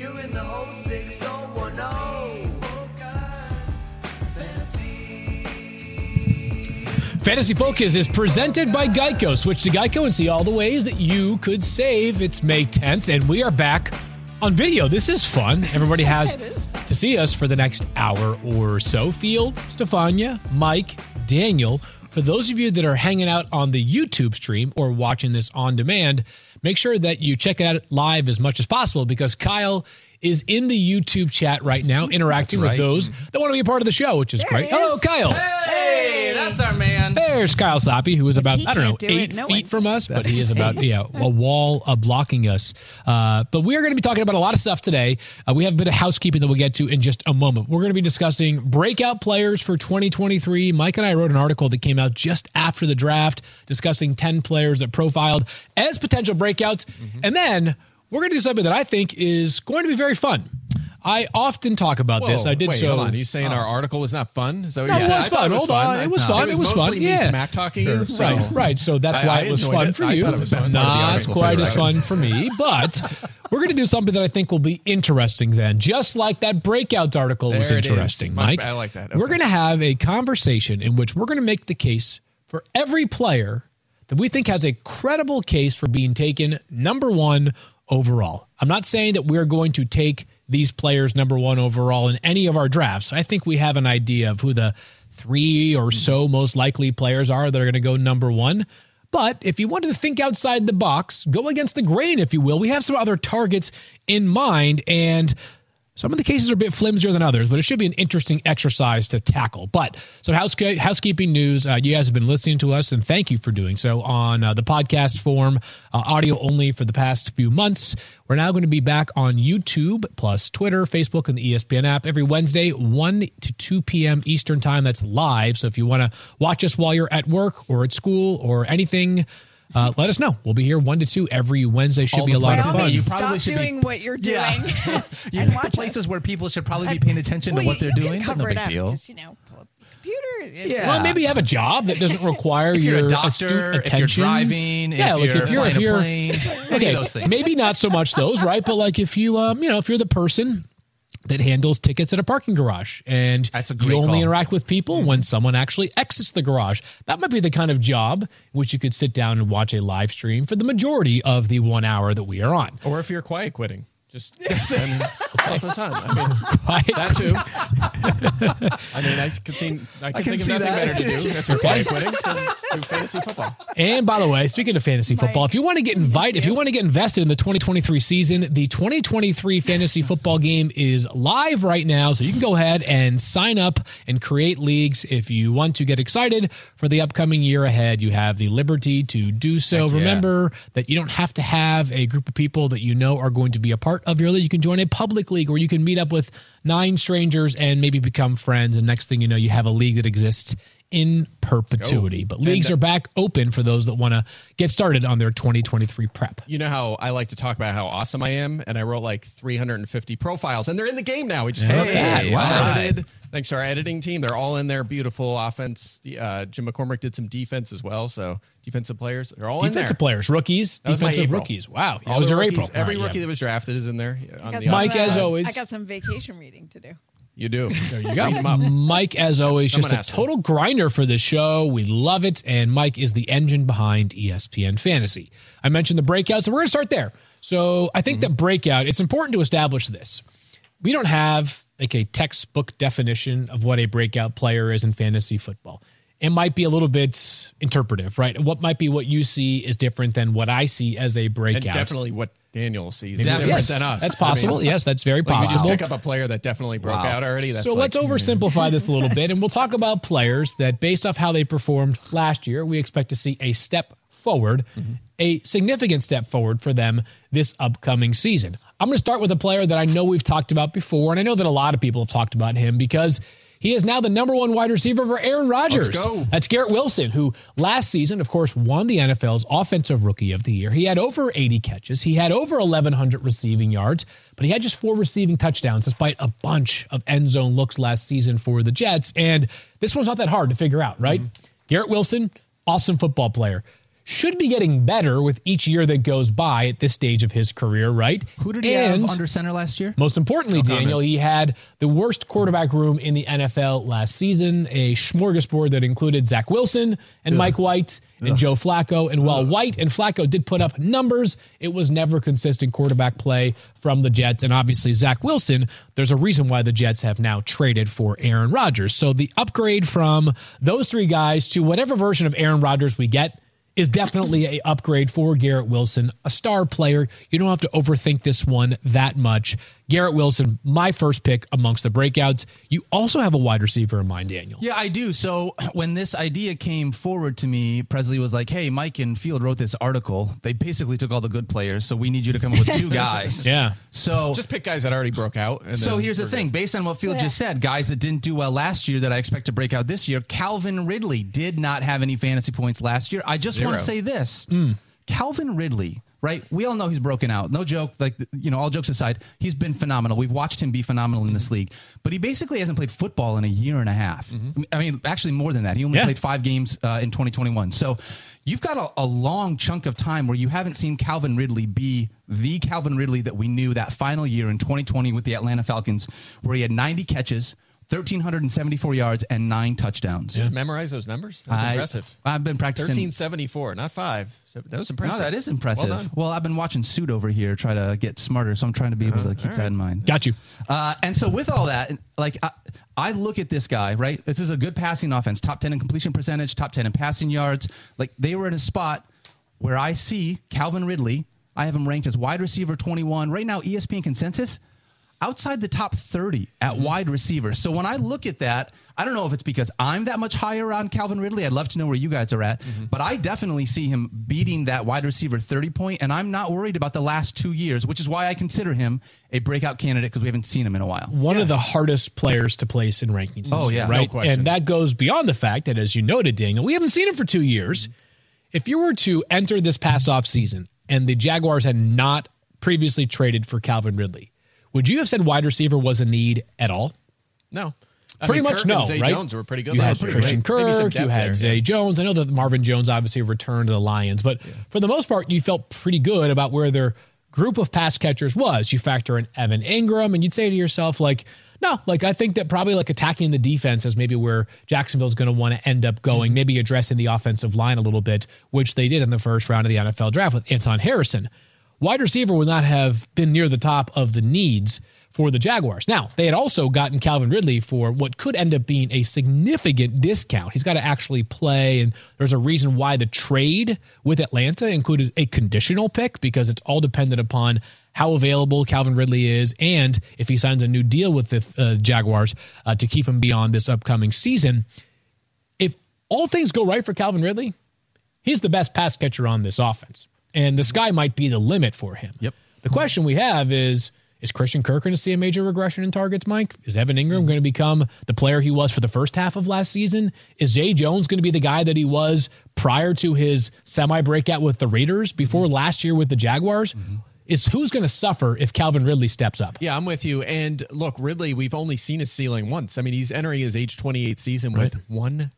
You're in the whole 6010. Fantasy Focus is presented by Geico. Switch to Geico and see all the ways that you could save. It's May 10th, and we are back on video. This is fun. Everybody has to see us for the next hour or so. Field, Stephania, Mike, Daniel. For those of you that are hanging out on the YouTube stream or watching this on demand, make sure that you check it out live as much as possible because Kyle is in the YouTube chat right now interacting with those that want to be a part of the show, which is great. Hello, Kyle. Hey, that's our man. There's Kyle Soppe, who is about, I don't know, can't do it, eight no feet one from us, but he is about, yeah, a wall uh, blocking us. Uh, but we are going to be talking about a lot of stuff today. Uh, we have a bit of housekeeping that we'll get to in just a moment. We're going to be discussing breakout players for 2023. Mike and I wrote an article that came out just after the draft discussing 10 players that profiled as potential breakouts. Mm-hmm. And then we're going to do something that I think is going to be very fun. I often talk about this. I did wait, so. hold on. Are you saying our article was not fun? Is that what No, it was fun. It was Hold fun. on. It was fun. It was mostly fun. Me Yeah. smack talking you. So Right, right. So that's I- why I it was fun it. for you. it was the best part of the Not quite as fun for me, but we're going to do something that I think will be interesting then, just like that breakouts article was There it is. interesting, Mike. I like that. We're going to have a conversation in which we're going to make the case for every player that we think has a credible case for being taken number one overall. I'm not saying that we're going to take these players number one overall in any of our drafts. I think we have an idea of who the three or so most likely players are that are going to go number one. But if you wanted to think outside the box, go against the grain, if you will, we have some other targets in mind. And some of the cases are a bit flimsier than others, but it should be an interesting exercise to tackle. But house, housekeeping news. Uh, you guys have been listening to us, and thank you for doing so on uh, the podcast form, uh, audio only for the past few months. We're now going to be back on YouTube, plus Twitter, Facebook, and the ESPN app every Wednesday, 1 to 2 p.m. Eastern Time. That's live. So if you want to watch us while you're at work or at school or anything, uh, let us know. We'll be here 1 to 2 every Wednesday. Should All be a lot of places By all that fun. you probably stop should be- doing what you're doing Yeah. You and the watch us. places where people should probably be paying attention Well, to what you- they're you doing. but Cover No it big up deal. because, you know, pull up computer. Yeah. Well, maybe you have a job that doesn't require If you're your a doctor, astute if attention. you're driving, yeah, if like you're if you're flying if a you're plane, okay, those things. maybe not so much those, right? But like if you um, you know, if you're the person that handles tickets at a parking garage and That's a you only call. Mm-hmm. interact with people when someone actually exits the garage. That might be the kind of job which you could sit down and watch a live stream for the majority of the one hour that we are on. Or if you're quiet quitting, just I mean, help us on. I mean, Quiet that too. I mean, I could see. I can, can think of see nothing that. better to do. That's for quiet quitting. Do fantasy football. And by the way, speaking of fantasy football, if you want to get invited, if you want to get invested in the 2023 season, the 2023 fantasy football game is live right now. So you can go ahead and sign up and create leagues. If you want to get excited for the upcoming year ahead, you have the liberty to do so. Heck yeah. Remember that you don't have to have a group of people that you know are going to be a part of your league. You can join a public league where you can meet up with nine strangers and maybe become friends. And next thing you know, you have a league that exists in perpetuity. But leagues And- are back open for those that want to get started on their 2023 prep. You know how I like to talk about how awesome I am, and I wrote like 350 profiles, and they're in the game now. We just put up Hey, that. wow. Edited. Thanks to our editing team, they're all in there. Beautiful offense. The, Uh, Jim McCormick did some defense as well, so defensive players they're all in there. Defensive players, rookies, That defensive April. rookies. Wow. All that was your rookies- April. Every Right, rookie yeah. that was drafted is in there. On the Mike, as always. I got some vacation reading to do. You do. There You got Mike, as always, just a asked him. total grinder for the show. We love it. And Mike is the engine behind ESPN Fantasy. I mentioned the breakouts, and we're going to start there. So I think that mm-hmm. breakout, it's important to establish this. We don't have like a textbook definition of what a breakout player is in fantasy football. It might be a little bit interpretive, right? What might be what you see is different than what I see as a And breakout. definitely what Daniel sees is Yes, different than us. That's possible. I mean, yes, that's very like we just possible. pick up a player that definitely broke out already. That's so like, let's oversimplify this a little bit, and we'll talk about players that, based off how they performed last year, we expect to see a step forward, Mm-hmm. a significant step forward for them this upcoming season. I'm going to start with a player that I know we've talked about before, and I know that a lot of people have talked about him because he is now the number one wide receiver for Aaron Rodgers. go. That's Garrett Wilson, who last season, of course, won the NFL's Offensive Rookie of the Year. He had over 80 catches, he had over 1,100 receiving yards, but he had just four receiving touchdowns despite a bunch of end zone looks last season for the Jets. And this one's not that hard to figure out, right? Mm-hmm. Garrett Wilson, awesome football player. Should be getting better with each year that goes by at this stage of his career, right? Who did he and have under center last year? most importantly, Daniel, he had the worst quarterback room in the NFL last season, a smorgasbord that included Zach Wilson and Mike White and Joe Flacco. And while White and Flacco did put up numbers, it was never consistent quarterback play from the Jets. And obviously, Zach Wilson, there's a reason why the Jets have now traded for Aaron Rodgers. So the upgrade from those three guys to whatever version of Aaron Rodgers we get is definitely a upgrade for Garrett Wilson, a star player. You don't have to overthink this one that much. Garrett Wilson, my first pick amongst the breakouts. You also have a wide receiver in mind, Daniel. Yeah, I do. So when this idea came forward to me, Presley was like, "Hey, Mike and Field wrote this article. They basically took all the good players, so we need you to come up with two guys." Yeah. So Just pick guys that already broke out. And So here's the we're thing, based on what Field just said, guys that didn't do well last year that I expect to break out this year, Calvin Ridley did not have any fantasy points last year. I just want to say this. Hmm. Calvin Ridley, right? We all know he's broken out. No joke, like you know, all jokes aside, he's been phenomenal. We've watched him be phenomenal in this league. But he basically hasn't played football in a year and a half. I mean, actually more than that. He only Yeah. played 5 games uh, in 2021. So You've got a, a long chunk of time where you haven't seen Calvin Ridley be the Calvin Ridley that we knew that final year in 2020 with the Atlanta Falcons, where he had 90 catches, 1,374 yards, and nine touchdowns. Just memorize those numbers. That's I, impressive. I've been practicing. Thirteen seventy four, not five. So that was No, impressive. that is impressive. Well Well. I've been watching Suit over here try to get smarter, so I'm trying to be able to keep that in mind. Got you. Uh, and so with all that, like I, I look at this guy, right? This is a good passing offense, top 10 in completion percentage, top 10 in passing yards. Like they were in a spot where I see Calvin Ridley. I have him ranked as wide receiver 21. Right now, ESPN consensus outside the top 30 at mm-hmm. wide receiver. So when I look at that, I don't know if it's because I'm that much higher on Calvin Ridley. I'd love to know where you guys are at, mm-hmm. but I definitely see him beating that wide receiver 30 point, and I'm not worried about the last two years, which is why I consider him a breakout candidate because we haven't seen him in a while. one of the hardest players to place in rankings. Oh, year, yeah, no right. question. and that goes beyond the fact that, as you noted, Daniel, we haven't seen him for two years. Mm-hmm. If you were to enter this past off season and the Jaguars had not previously traded for Calvin Ridley, would you have said wide receiver was a need at all? No. I Pretty mean, much Kirk no, Zay right? Jones were pretty good You had. Christian some Kirk, you had there, Zay yeah. Jones. I know that Marvin Jones obviously returned to the Lions, but for the most part, you felt pretty good about where their group of pass catchers was. You factor in Evan Engram, and you'd say to yourself, like, no, like I think that probably like attacking the defense is maybe where Jacksonville's going to want to end up going, mm-hmm. maybe addressing the offensive line a little bit, which they did in the first round of the NFL draft with Anton Harrison. Wide receiver would not have been near the top of the needs for the Jaguars. Now, they had also gotten Calvin Ridley for what could end up being a significant discount. He's got to actually play, and there's a reason why the trade with Atlanta included a conditional pick because it's all dependent upon how available Calvin Ridley is and if he signs a new deal with the uh, Jaguars uh, to keep him beyond this upcoming season. If all things go right for Calvin Ridley, he's the best pass catcher on this offense. And the sky might be the limit for him. Yep. The question we have is is Christian Kirk going to see a major regression in targets, Mike? Is Evan Engram going to become the player he was for the first half of last season? Is Zay Jones going to be the guy that he was prior to his semi breakout with the Raiders before mm-hmm. last year with the Jaguars? Mm-hmm. Is who's going to suffer if Calvin Ridley steps up? Yeah, I'm with you. And look, Ridley, we've only seen his ceiling once. I mean, he's entering his age 28 season with one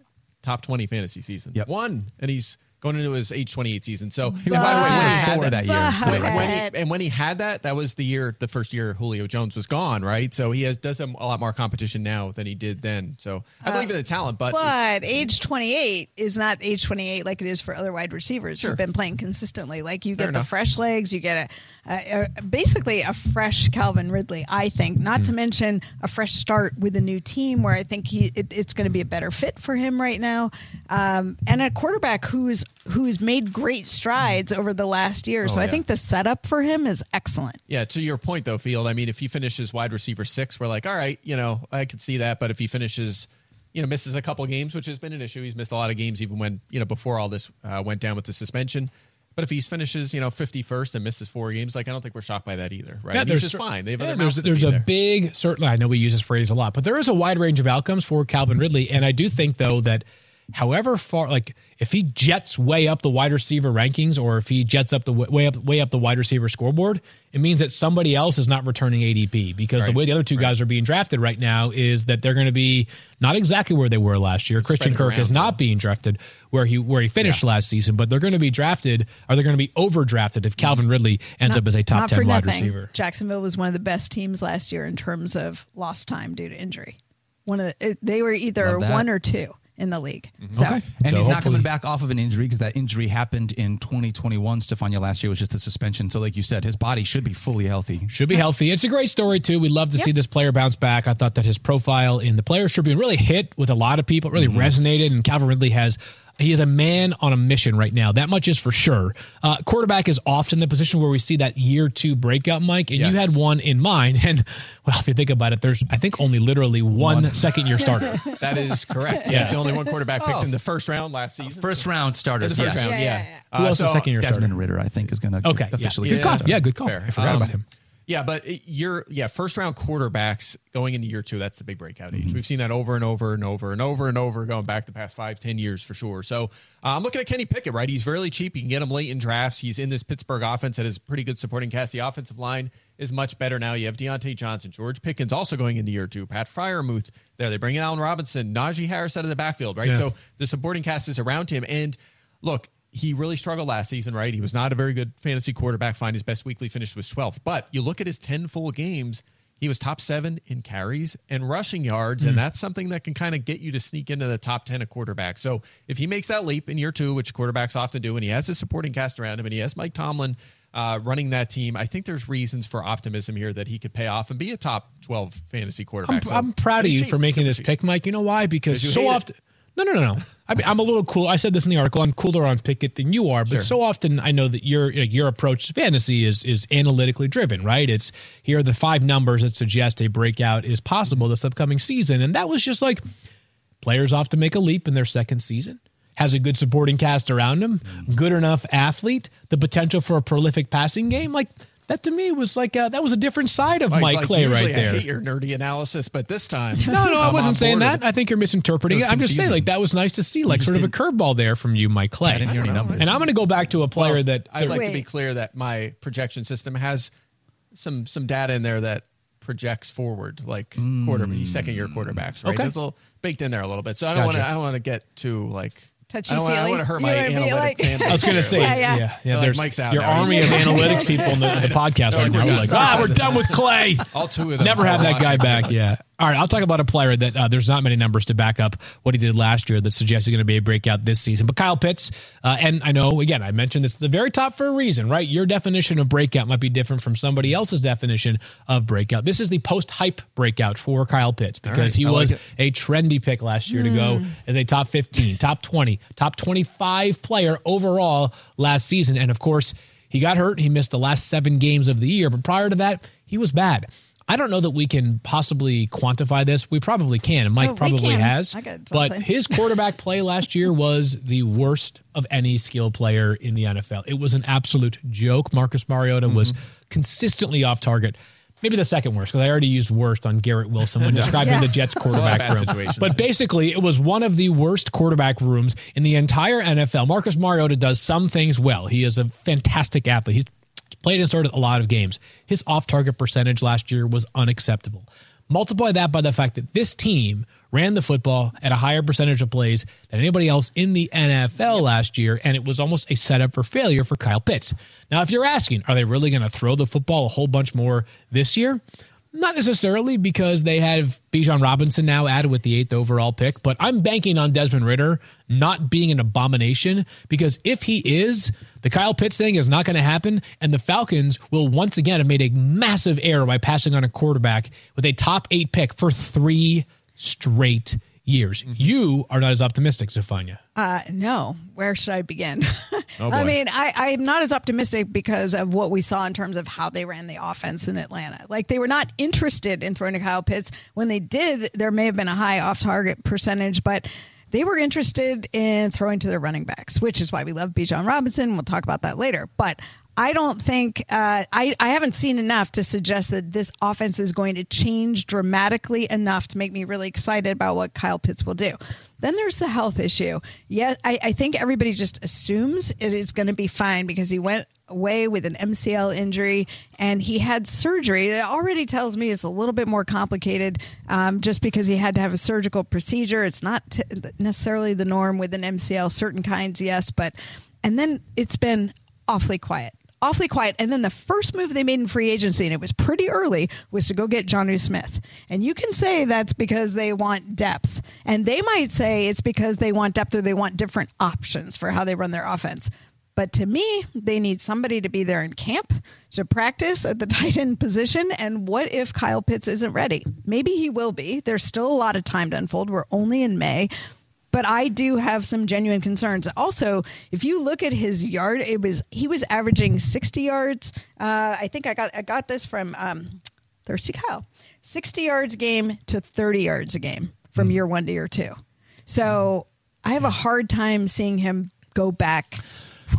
top 20 fantasy season. Yep. One. And he's going into his age 28 season. So, He was wide when receiver he had that year. when, when he, and when he had that, that was the year, the first year Julio Jones was gone, right? So he has does have a lot more competition now than he did then. So I believe in the talent, but But age 28 is not age 28 like it is for other wide receivers Sure. who've been playing consistently. Like you Fair get the enough. fresh legs, you get a, a, a basically a fresh Calvin Ridley. I think, not Hmm. to mention a fresh start with a new team where I think he it, it's going to be a better fit for him right now, um, and a quarterback who's who's made great strides over the last year. so I. Oh, yeah. think the setup for him is excellent. Yeah, to your point though, Field. I mean, if he finishes wide receiver six, we're like, all right, you know, I could see that. But if he finishes, you know, misses a couple games, which has been an issue. He's missed a lot of games even when you know before all this uh, went down with the suspension. But if he finishes, you know, fifty first and misses four games, like I don't think we're shocked by that either, right? And he's just fine. They have yeah, other there's there's a there. big certainly I know we use this phrase a lot, but there is a wide range of outcomes for Calvin Ridley, and I do think though that however far, like if he jets way up the wide receiver rankings or if he jets up the way up way up the wide receiver scoreboard, it means that somebody else is not returning ADP because the way the other two guys are being drafted right now is that they're going to be not exactly where they were last year. Christian it Kirk is around, not being drafted where he where he finished last season, but they're going to be drafted or they're going to be overdrafted if Calvin Ridley ends up as a top ten wide nothing. receiver. Jacksonville was one of the best teams last year in terms of lost time due to injury. One of the, they were either one or two in the league. Mm-hmm. So Okay. And So he's not coming back off of an injury because that injury happened in 2021. Stephania last year was just a suspension. So, like you said, his body should be fully healthy. Should be healthy. It's a great story too. We'd love to see this player bounce back. I thought that his profile in the Players Tribune really hit with a lot of people, really mm-hmm. resonated. And Calvin Ridley has he is a man on a mission right now. That much is for sure. Uh, quarterback is often the position where we see that year two breakout, Mike. And you had one in mind. And well, if you think about it, there's I think only literally one, second year starter. That is correct. Yeah, it's the only one quarterback picked in the first round last season. First round starters. first yes. round, Yeah, yeah. yeah, Who Uh, else is so- second year starter? Desmond Ridder, I think, is going to Okay, yeah. officially yeah, get good call. Yeah, good call. Fair. I forgot Um, about him. Yeah, but you're yeah first round quarterbacks going into year two. That's the big breakout Mm-hmm. age. We've seen that over and over and over and over and over going back the past five ten years for sure. So uh, I'm looking at Kenny Pickett. Right, he's fairly cheap. You can get him late in drafts. He's in this Pittsburgh offense that is pretty good supporting cast. The offensive line is much better now. You have Diontae Johnson, George Pickens also going into year two. Pat Freiermuth there. They bring in Allen Robinson, Najee Harris out of the backfield. Right, Yeah. so the supporting cast is around him. And look, he really struggled last season, right? He was not a very good fantasy quarterback. Find his best weekly finish was 12th. But you look at his 10 full games, he was top seven in carries and rushing yards. And that's something that can kind of get you to sneak into the top 10 of quarterbacks. So if he makes that leap in year two, which quarterbacks often do, and he has a supporting cast around him, and he has Mike Tomlin uh, running that team, I think there's reasons for optimism here that he could pay off and be a top 12 fantasy I'm, quarterback. So I'm proud of you cheap. for making this pick, Mike. You know why? Because so hate it. No, no, no, no. I mean, I'm a little cool. I said this in the article. I'm cooler on Pickett than you are, but Sure. so often I know that your your approach to fantasy is is analytically driven, right? It's here are the five numbers that suggest a breakout is possible this upcoming season, and that was just like players off to make a leap in their second season. Has a good supporting cast around him, good enough athlete, the potential for a prolific passing game. Like that to me was like uh that was a different side of Well, Mike like, Clay "Usually right there. I hate your nerdy analysis, but this time, No, no, I I'm wasn't saying that. I think you're misinterpreting It it. I'm just saying, like, that was nice to see, like, sort of a curveball there from you, Mike Clay. I didn't hear any numbers. And I'm going to go back to a player Well, that I'd like to be clear that my projection system has some some data in there that projects forward, like quarter second year quarterbacks. Right, Okay. it's a little baked in there a little bit. So I don't want to I don't want to get too like Touchy I don't wanna- I don't want to hurt my wanna be analytic like- fan I was going to say, Yeah, yeah, yeah. yeah. Like there's Mike's out your now. army of analytics people in the, the podcast right now. we're We're like, ah, we're done with Clay. all two of them. Never have that guy back. Yeah. All right. I'll talk about a player that uh, there's not many numbers to back up what he did last year that suggests he's going to be a breakout this season. But Kyle Pitts, uh, and I know, again, I mentioned this at the very top for a reason, right? Your definition of breakout might be different from somebody else's definition of breakout. This is the post hype breakout for Kyle Pitts because right. he I was it. a trendy pick last year to go as a top 15, top 20, top 25 player overall last season. And of course, he got hurt. He missed the last seven games of the year. But prior to that, he was bad. I don't know that we can possibly quantify this. We probably can. and Mike Oh, probably can. has. But his quarterback play last year was the worst of any skill player in the NFL. It was an absolute joke. Marcus Mariota was Mm-hmm. consistently off target. Maybe the second worst because I already used worst on Garrett Wilson when describing Yeah. the Jets quarterback room. But basically, it was one of the worst quarterback rooms in the entire NFL. Marcus Mariota does some things well. He is a fantastic athlete. He's played and started a lot of games. His off target percentage last year was unacceptable. Multiply that by the fact that this team ran the football at a higher percentage of plays than anybody else in the NFL last year, and it was almost a setup for failure for Kyle Pitts. Now, if you're asking, are they really going to throw the football a whole bunch more this year? Not necessarily because they have Bijan Robinson now added with the eighth overall pick, but I'm banking on Desmond Ridder not being an abomination because if he is, the Kyle Pitts thing is not going to happen, and the Falcons will once again have made a massive error by passing on a quarterback with a top eight pick for three straight years. You are not as optimistic, Stephania. Uh, no, where should I begin? Oh, I mean, I, I'm not as optimistic because of what we saw in terms of how they ran the offense in Atlanta. Like they were not interested in throwing to Kyle Pitts. When they did, there may have been a high off target percentage, but they were interested in throwing to their running backs, which is why we love Bijan Robinson. We'll talk about that later. But I don't think uh, I I haven't seen enough to suggest that this offense is going to change dramatically enough to make me really excited about what Kyle Pitts will do. Then there's the health issue. Yeah, I, I think everybody just assumes it is going to be fine because he went away with an MCL injury and he had surgery. It already tells me it's a little bit more complicated um, just because he had to have a surgical procedure. It's not t- necessarily the norm with an MCL, certain kinds, yes, but and then it's been awfully quiet awfully quiet. And then the first move they made in free agency, and it was pretty early, was to go get Jonnu Smith. And you can say that's because they want depth. And they might say it's because they want depth or they want different options for how they run their offense. But to me, they need somebody to be there in camp to practice at the tight end position. And what if Kyle Pitts isn't ready? Maybe he will be. There's still a lot of time to unfold. We're only in May but I do have some genuine concerns. Also, if you look at his yard, it was he was averaging 60 yards. Uh, I think I got I got this from um, Thirsty Kyle, 60 yards a game to 30 yards a game from year one to year two. So I have a hard time seeing him go back.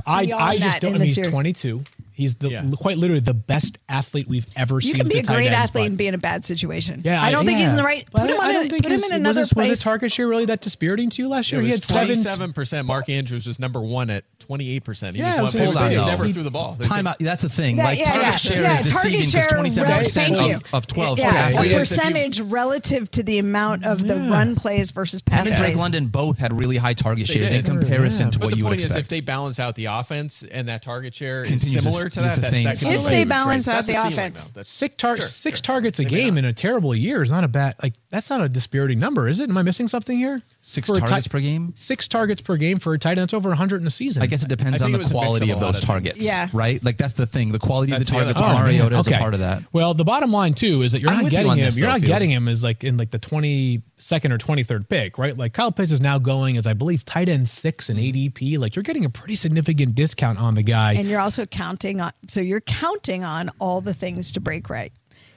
I, I just don't. I mean, he's year. 22. He's the Yeah. quite literally the best athlete we've ever You seen. You can be a at the tight great athlete and be in a bad situation. Yeah, I don't think he's in the right. Well, Put him I on. don't A, think put him his- in another was his, place. Was his target share really that dispiriting to you last year? It he was had seven. twenty-seven percent. Mark Andrews was number one at twenty-eight percent. He Yeah, was was one hold of on, He though. never threw the ball. There's Time out. That's the thing. Yeah, like yeah, target yeah. share Yeah, is target deceiving because share twenty seven rel- percent thank you. of, of twelve. Yeah, for Okay, a so athletes. yes, if you- percentage relative to the amount of the run plays versus pass Him and Drake plays. London both had really high target They shares in comparison Yeah. to But what you would point is, expect. if they balance out the offense and that target share is Continues to similar s- to that, that, sustain that can If they great. balance out That's the a ceiling, offense. Six, tar- six targets a game in a terrible year is not a bad like that's not a dispiriting number, is it? Am I missing something here? Six For targets tight- per game? Six targets per game for a tight end. That's over 100 in a season. I guess it depends I on the it was a mix quality of of those of things. targets. Yeah. Right? Like that's the thing. The quality of That's the the targets. part. Mariota is okay. a part of that. Well, the bottom line too is that you're I'm not with you getting him. this, you're though, not Field. getting him is like in like the 22nd or 23rd pick, right? Like Kyle Pitts is now going as I believe tight end six and ADP. Like you're getting a pretty significant discount on the guy. and you're also counting on so you're counting on all the things to break right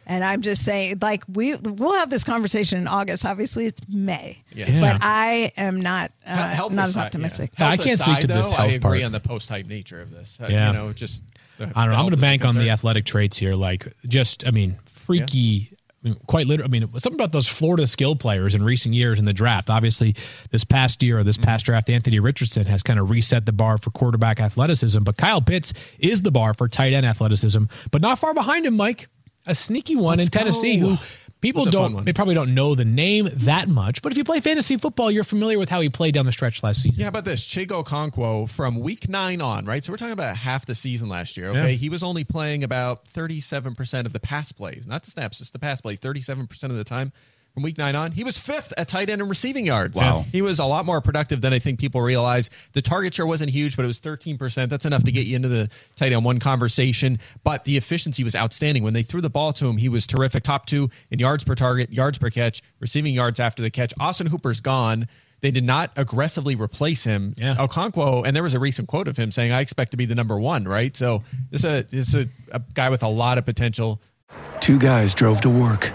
and i'm just saying like we we'll have this conversation in august obviously it's may Yeah. Yeah. but i am not uh, Health not as optimistic yeah. I can't speak to aside, this though, I agree part. on the post-hype nature of this. Uh, Yeah. You know, just the- I don't know. I'm going to bank on the athletic traits here. Like just, I mean, freaky. I mean, quite literally. I mean, something about those Florida skill players in recent years in the draft. Obviously, this past year or this past draft, Anthony Richardson has kind of reset the bar for quarterback athleticism. But Kyle Pitts is the bar for tight end athleticism, but not far behind him, Mike. A sneaky one in Tennessee go. who people What's a fun don't, they probably don't know the name that much. But if you play fantasy football, you're familiar with how he played down the stretch last season. Yeah, how about this? Chig Okonkwo from week nine on, right? So we're talking about half the season last year. Okay. Yeah. He was only playing about 37% of the pass plays, not the snaps, just the pass plays, 37% of the time from week nine on. He was fifth at tight end and receiving yards. Wow. He was a lot more productive than I think people realize. The target share wasn't huge, but it was 13%. That's enough to get you into the tight end one conversation. But the efficiency was outstanding. When they threw the ball to him, he was terrific. Top two in yards per target, yards per catch, receiving yards after the catch. Austin Hooper's gone. They did not aggressively replace him. Yeah. Okonkwo, and there was a recent quote of him saying, "I expect to be the number one." Right. So this is a this is a, a guy with a lot of potential. Two guys drove to work.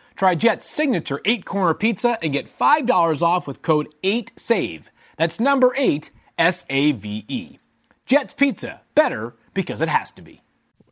try Jet's signature eight corner pizza and get $5 off with code 8SAVE. That's number 8 S A V E. Jet's Pizza, better because it has to be.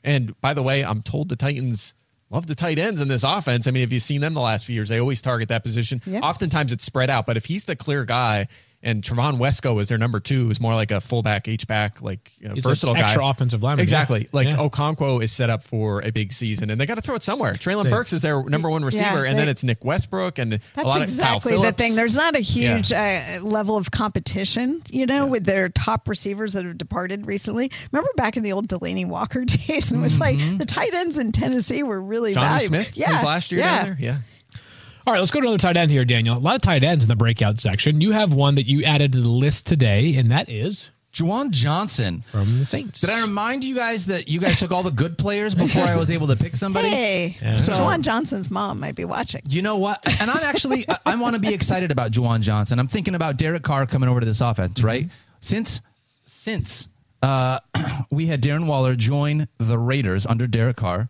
And by the way, I'm told the Titans love the tight ends in this offense. I mean, have you've seen them the last few years, they always target that position. Yeah. Oftentimes it's spread out, but if he's the clear guy And Trevon Wesco is their number two, who's more like a fullback, H back, like you know, He's an versatile guy. extra offensive lineman, Exactly. yeah. Like Yeah. Okonkwo is set up for a big season, and they got to throw it somewhere. Treylon They- Burks is their number one receiver, and they- then it's Nick Westbrook and That's a lot exactly of Kyle the thing. There's not a huge uh, level of competition, you know, with their top receivers that have departed recently. Remember back in the old Delanie Walker days, and it was like the tight ends in Tennessee were really Jonnu valuable. Smith, his last year yeah. down there. Yeah. All right, let's go to another tight end here, Daniel. A lot of tight ends in the breakout section. You have one that you added to the list today, and that is Juwan Johnson. from the Saints. Did I remind you guys that you guys took all the good players before I was able to pick somebody? Hey, So- Juwan Johnson's mom might be watching. You know what? And I'm actually, I, I want to be excited about Juwan Johnson. I'm thinking about Derek Carr coming over to this offense, right? Since, since uh, we had Darren Waller join the Raiders under Derek Carr,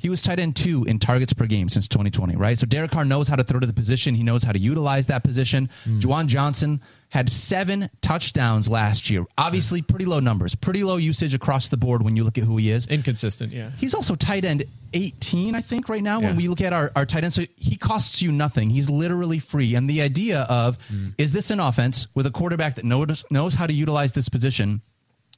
he was tight end two in targets per game since 2020, right? So Derek Carr knows how to throw to the position. He knows how to utilize that position. Hmm. Juwan Johnson had seven touchdowns last year. Obviously, pretty low numbers, pretty low usage across the board when you look at who he is. Inconsistent, yeah. He's also tight end 18, I think, right now, when we look at our, our tight end. So he costs you nothing. He's literally free. And the idea of hmm. is this an offense with a quarterback that knows, knows how to utilize this position?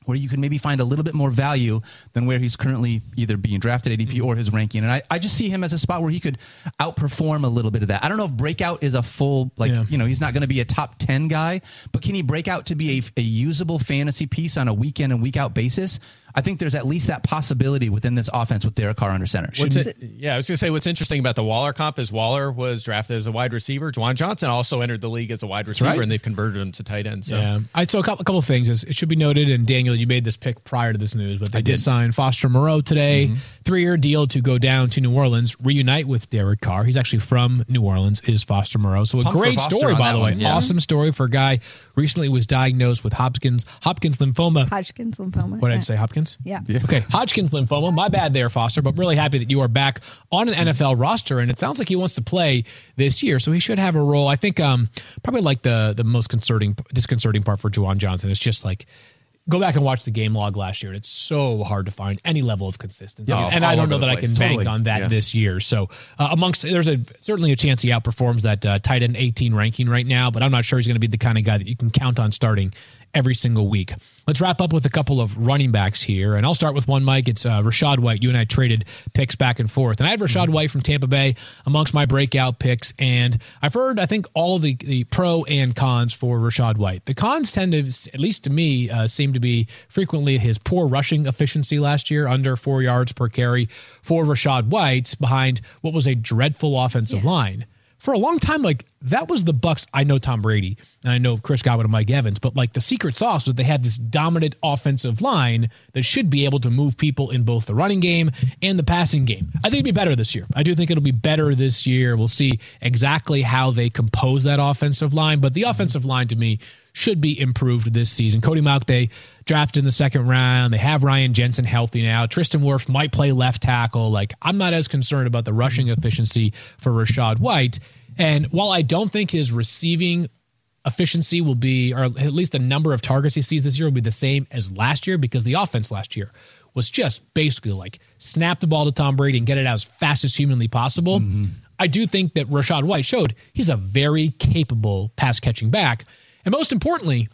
Where you can maybe find a little bit more value than where he's currently either being drafted ADP mm-hmm. or his ranking. And I, I just see him as a spot where he could outperform a little bit of that. I don't know if breakout is a full, like, Yeah. you know, he's not going to be a top 10 guy, but can he break out to be a, a usable fantasy piece on a week in and week out basis? I think there's at least that possibility within this offense with Derek Carr under center. What's it, yeah, I was going to say what's interesting about the Waller comp is Waller was drafted as a wide receiver. Juwan Johnson also entered the league as a wide receiver, right. and they've converted him to tight end. So Yeah, I so a couple, a couple of things. Is It should be noted, and Daniel, you made this pick prior to this news, but they did. sign Foster Moreau today, Mm-hmm. three-year deal to go down to New Orleans, reunite with Derek Carr. He's actually from New Orleans. Is Foster Moreau? So a Pumped for great story, by the way. one, yeah. Awesome story for a guy recently was diagnosed with Hopkins Hopkins lymphoma. Hodgkin's lymphoma. What did yeah. I say? Hopkins? Yeah. Okay. Hodgkin's lymphoma. My bad there, Foster, but really happy that you are back on an NFL roster. And it sounds like he wants to play this year. So he should have a role. I think um, probably like the the most concerning disconcerting part for Juwan Johnson is just like go back and watch the game log last year. and It's so hard to find any level of consistency. Yeah, and I don't know the that I place. can bank on that Yeah. this year. So uh, amongst there's a certainly a chance he outperforms that uh, tight end 18 ranking right now, but I'm not sure he's going to be the kind of guy that you can count on starting every single week. Let's wrap up with a couple of running backs here, and I'll start with one, Mike. It's uh, Rachaad White. You and I traded picks back and forth, and I had Rachaad White from Tampa Bay amongst my breakout picks, and I've heard I think all the the pro and cons for Rachaad White. The cons tend to, at least to me, uh, seem to be frequently his poor rushing efficiency last year, under four yards per carry for Rachaad White, behind what was a dreadful offensive line for a long time, like that was the Bucks. I know Tom Brady and I know Chris Godwin and Mike Evans, but like the secret sauce was they had this dominant offensive line that should be able to move people in both the running game and the passing game. I think it'd be better this year. I do think it'll be better this year. We'll see exactly how they compose that offensive line, but the offensive line to me should be improved this season. Cody Mauch, they drafted in the second round. They have Ryan Jensen healthy now. Tristan Wirfs might play left tackle. Like, I'm not as concerned about the rushing efficiency for Rachaad White. And while I don't think his receiving efficiency will be, or at least the number of targets he sees this year will be the same as last year because the offense last year was just basically like snap the ball to Tom Brady and get it out as fast as humanly possible. Mm-hmm. I do think that Rachaad White showed he's a very capable pass catching back. And most importantly,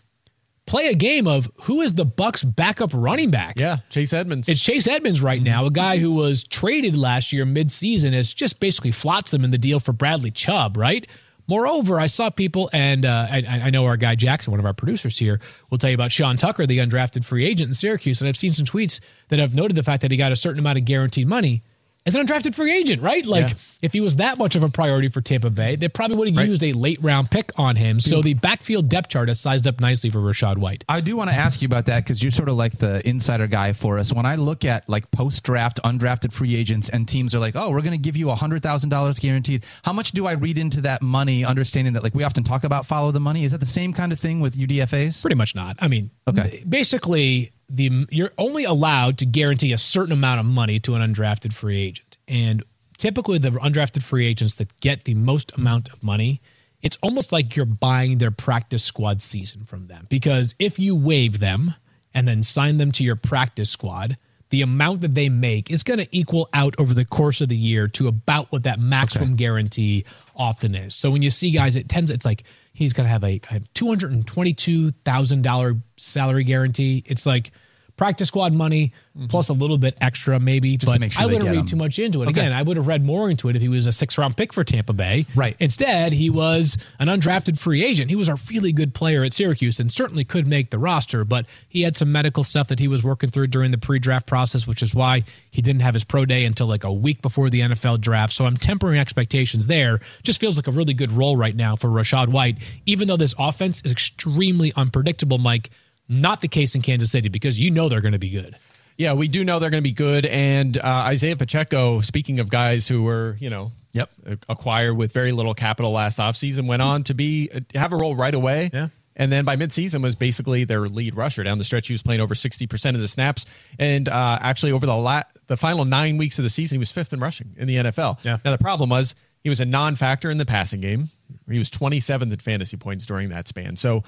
play a game of who is the Bucks backup running back. yeah, Chase Edmonds. It's Chase Edmonds right now, a guy who was traded last year midseason as just basically flotsam in the deal for Bradley Chubb, right? Moreover, I saw people, and uh, I, I know our guy Jackson, one of our producers here, will tell you about Sean Tucker, the undrafted free agent in Syracuse. And I've seen some tweets that have noted the fact that he got a certain amount of guaranteed money as an undrafted free agent, right? Like, Yeah. if he was that much of a priority for Tampa Bay, they probably would have used a late round pick on him. So the backfield depth chart has sized up nicely for Rachaad White. I do want to ask you about that because you're sort of like the insider guy for us. When I look at like post draft undrafted free agents and teams are like, oh, we're going to give you $100,000 guaranteed. How much do I read into that money, understanding that like we often talk about follow the money? Is that the same kind of thing with UDFAs? Pretty much not. I mean, Okay. basically, the you're only allowed to guarantee a certain amount of money to an undrafted free agent, and typically the undrafted free agents that get the most amount of money, it's almost like you're buying their practice squad season from them. Because if you waive them and then sign them to your practice squad, the amount that they make is going to equal out over the course of the year to about what that maximum guarantee often is. So when you see guys, it tends it's like he's going to have a, a two hundred and twenty two thousand dollar salary guarantee. It's like practice squad money mm-hmm. plus a little bit extra maybe. to but make sure I wouldn't read him. too much into it. Okay. Again, I would have read more into it if he was a six round pick for Tampa Bay. Right. Instead, he was an undrafted free agent. He was a really good player at Syracuse and certainly could make the roster, but he had some medical stuff that he was working through during the pre draft process, which is why he didn't have his pro day until like a week before the NFL draft. So I'm tempering expectations there. Just feels like a really good role right now for Rachaad White, even though this offense is extremely unpredictable, Mike. Not the case in Kansas City because you know they're going to be good. Yeah, we do know they're going to be good. And uh, Isaiah Pacheco, speaking of guys who were, you know, Yep. acquired with very little capital last offseason, went on to be have a role right away. Yeah. And then by midseason was basically their lead rusher. Down the stretch, he was playing over 60% of the snaps. And uh, actually, over the la- the final nine weeks of the season, he was fifth in rushing in the NFL. Yeah. Now, the problem was he was a non factor in the passing game. He was 27th in fantasy points during that span. So,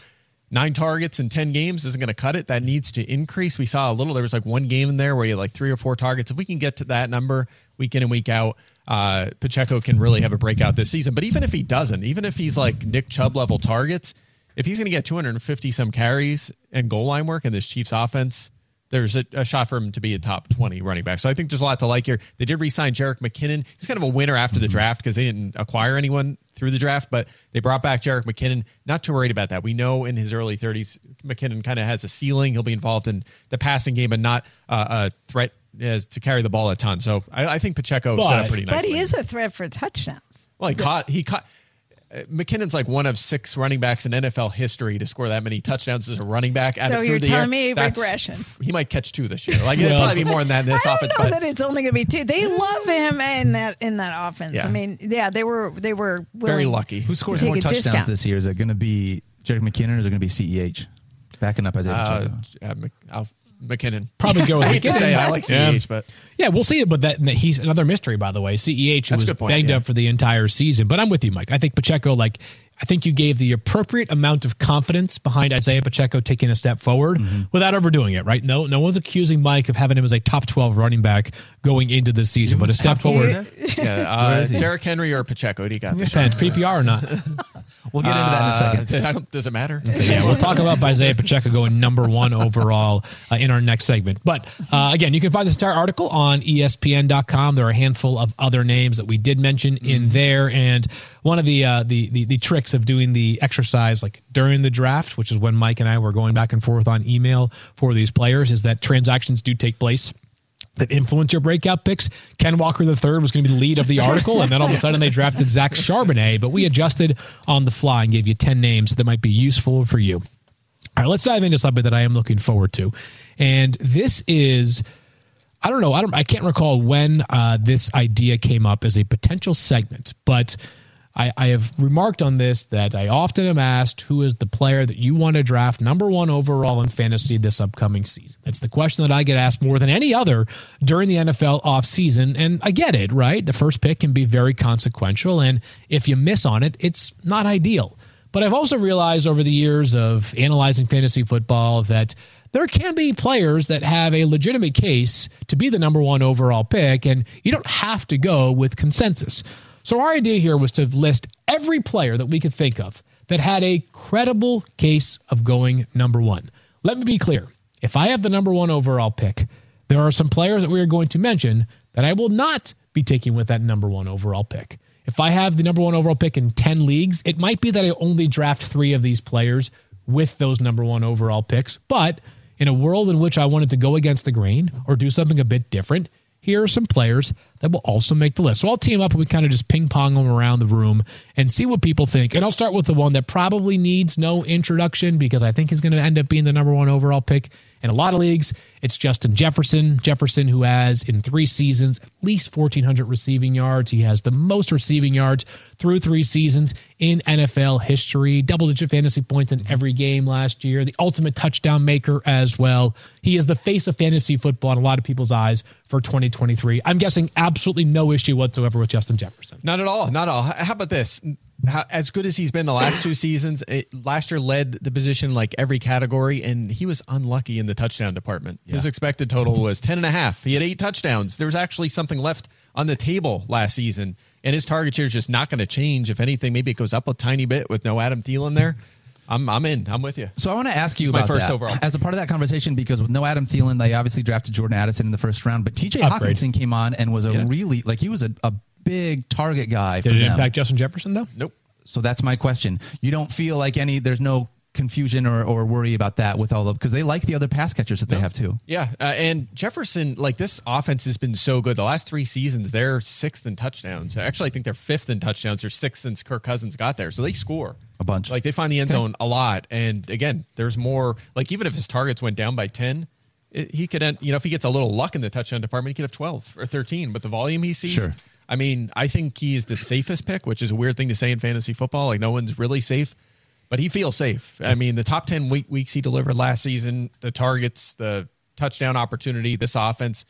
nine targets in 10 games isn't going to cut it. That needs to increase. We saw a little, there was like one game in there where he had like three or four targets. If we can get to that number week in and week out, uh, Pacheco can really have a breakout this season. But even if he doesn't, even if he's like Nick Chubb level targets, if he's going to get 250 some carries and goal line work in this Chiefs offense, there's a, a shot for him to be a top 20 running back. So I think there's a lot to like here. They did re-sign Jerick McKinnon. He's kind of a winner after the draft because they didn't acquire anyone through the draft, but they brought back Jerick McKinnon. Not too worried about that. We know in his early 30s, McKinnon kind of has a ceiling. He'll be involved in the passing game, but not uh, a threat as to carry the ball a ton. So I, I think Pacheco set up But- pretty But he is a threat for touchdowns. Well, he caught. He caught. McKinnon's like one of six running backs in NFL history to score that many touchdowns as a running back. At So it through you're the telling air. me That's- regression. He might catch two this year. Like it'll probably be more than that in this I offense. don't know But that it's only going to be two. They love him in that in that offense. Yeah. I mean, yeah, they were they were very willing- lucky. Who scores take more a touchdowns discount. this year? Is it going to be Jerick McKinnon or is it going to be CEH? Backing up Isaiah Uh, Pacheco. uh, I'll- McKinnon. Probably go with I hate to say it. I like Yeah. But Yeah, we'll see it, but that he's another mystery, by the way. CEH That's was point, banged yeah. up for the entire season. But I'm with you, Mike. I think Pacheco, like, I think you gave the appropriate amount of confidence behind Isaiah Pacheco taking a step forward Mm-hmm. without overdoing it, right? No, no one's accusing Mike of having him as a top 12 running back going into this season, but a step forward. yeah, uh, Derrick Henry or Pacheco. Do you got? Depends, PPR or not. We'll get into that in a second. Uh, I don't, does it matter? yeah, we'll talk about Isaiah Pacheco going number one overall uh, in our next segment. But uh, again, you can find this entire article on ESPN.com. There are a handful of other names that we did mention in there, and one of the, uh, the the the tricks of doing the exercise like during the draft, which is when Mike and I were going back and forth on email for these players, is that transactions do take place that influence your breakout picks. Ken Walker III was going to be the lead of the article, and then all of a sudden they drafted Zach Charbonnet, but we adjusted on the fly and gave you 10 names that might be useful for you. All right, let's dive into something that I am looking forward to. And this is I don't know. I don't. I can't recall when uh, this idea came up as a potential segment, but I, I have remarked on this that I often am asked who is the player that you want to draft number one overall in fantasy this upcoming season. It's the question that I get asked more than any other during the NFL offseason. And I get it, right? The first pick can be very consequential. And if you miss on it, it's not ideal. But I've also realized over the years of analyzing fantasy football that there can be players that have a legitimate case to be the number one overall pick, and you don't have to go with consensus. So, our idea here was to list every player that we could think of that had a credible case of going number one. Let me be clear if I have the number one overall pick, there are some players that we are going to mention that I will not be taking with that number one overall pick. If I have the number one overall pick in 10 leagues, it might be that I only draft three of these players with those number one overall picks. But in a world in which I wanted to go against the grain or do something a bit different, here are some players that will also make the list. So I'll team up and we kind of just ping pong them around the room and see what people think. And I'll start with the one that probably needs no introduction because I think he's going to end up being the number one overall pick in a lot of leagues. It's Justin Jefferson. Jefferson, who has in three seasons at least 1,400 receiving yards. He has the most receiving yards through three seasons in NFL history. Double digit fantasy points in every game last year. The ultimate touchdown maker as well. He is the face of fantasy football in a lot of people's eyes for 2023. I'm guessing absolutely no issue whatsoever with Justin Jefferson. Not at all. Not at all. How about this? how, as good as he's been the last two seasons, it, last year led the position like every category, and he was unlucky in the touchdown department. His expected total was 10 and a half. He had eight touchdowns. There was actually something left on the table last season, and his target share is just not going to change. If anything, maybe it goes up a tiny bit with no Adam Thielen there. I'm, I'm in. I'm with you. So I want to ask you He's my first that overall. as a part of that conversation because with no Adam Thielen, they obviously drafted Jordan Addison in the first round, but T.J. Upgrade. Hockenson came on and was a Yeah. really like he was a, a big target guy. Did for it them. impact Justin Jefferson though? Nope. So that's my question. You don't feel like any there's no confusion or, or worry about that with all of because they like the other pass catchers that they have too. Yeah, uh, and Jefferson, like this offense has been so good. The last three seasons, they're sixth in touchdowns. Actually, I think they're fifth in touchdowns. They're sixth since Kirk Cousins got there. So they score A bunch. Like they find the end zone a lot. And again, there's more. Like even if his targets went down by ten, it, he could end. You know, if he gets a little luck in the touchdown department, he could have twelve or thirteen. But the volume he sees, Sure. I mean, I think he's the safest pick, which is a weird thing to say in fantasy football. Like no one's really safe, but he feels safe. I mean, the top ten week weeks he delivered last season, the targets, the touchdown opportunity, this offense.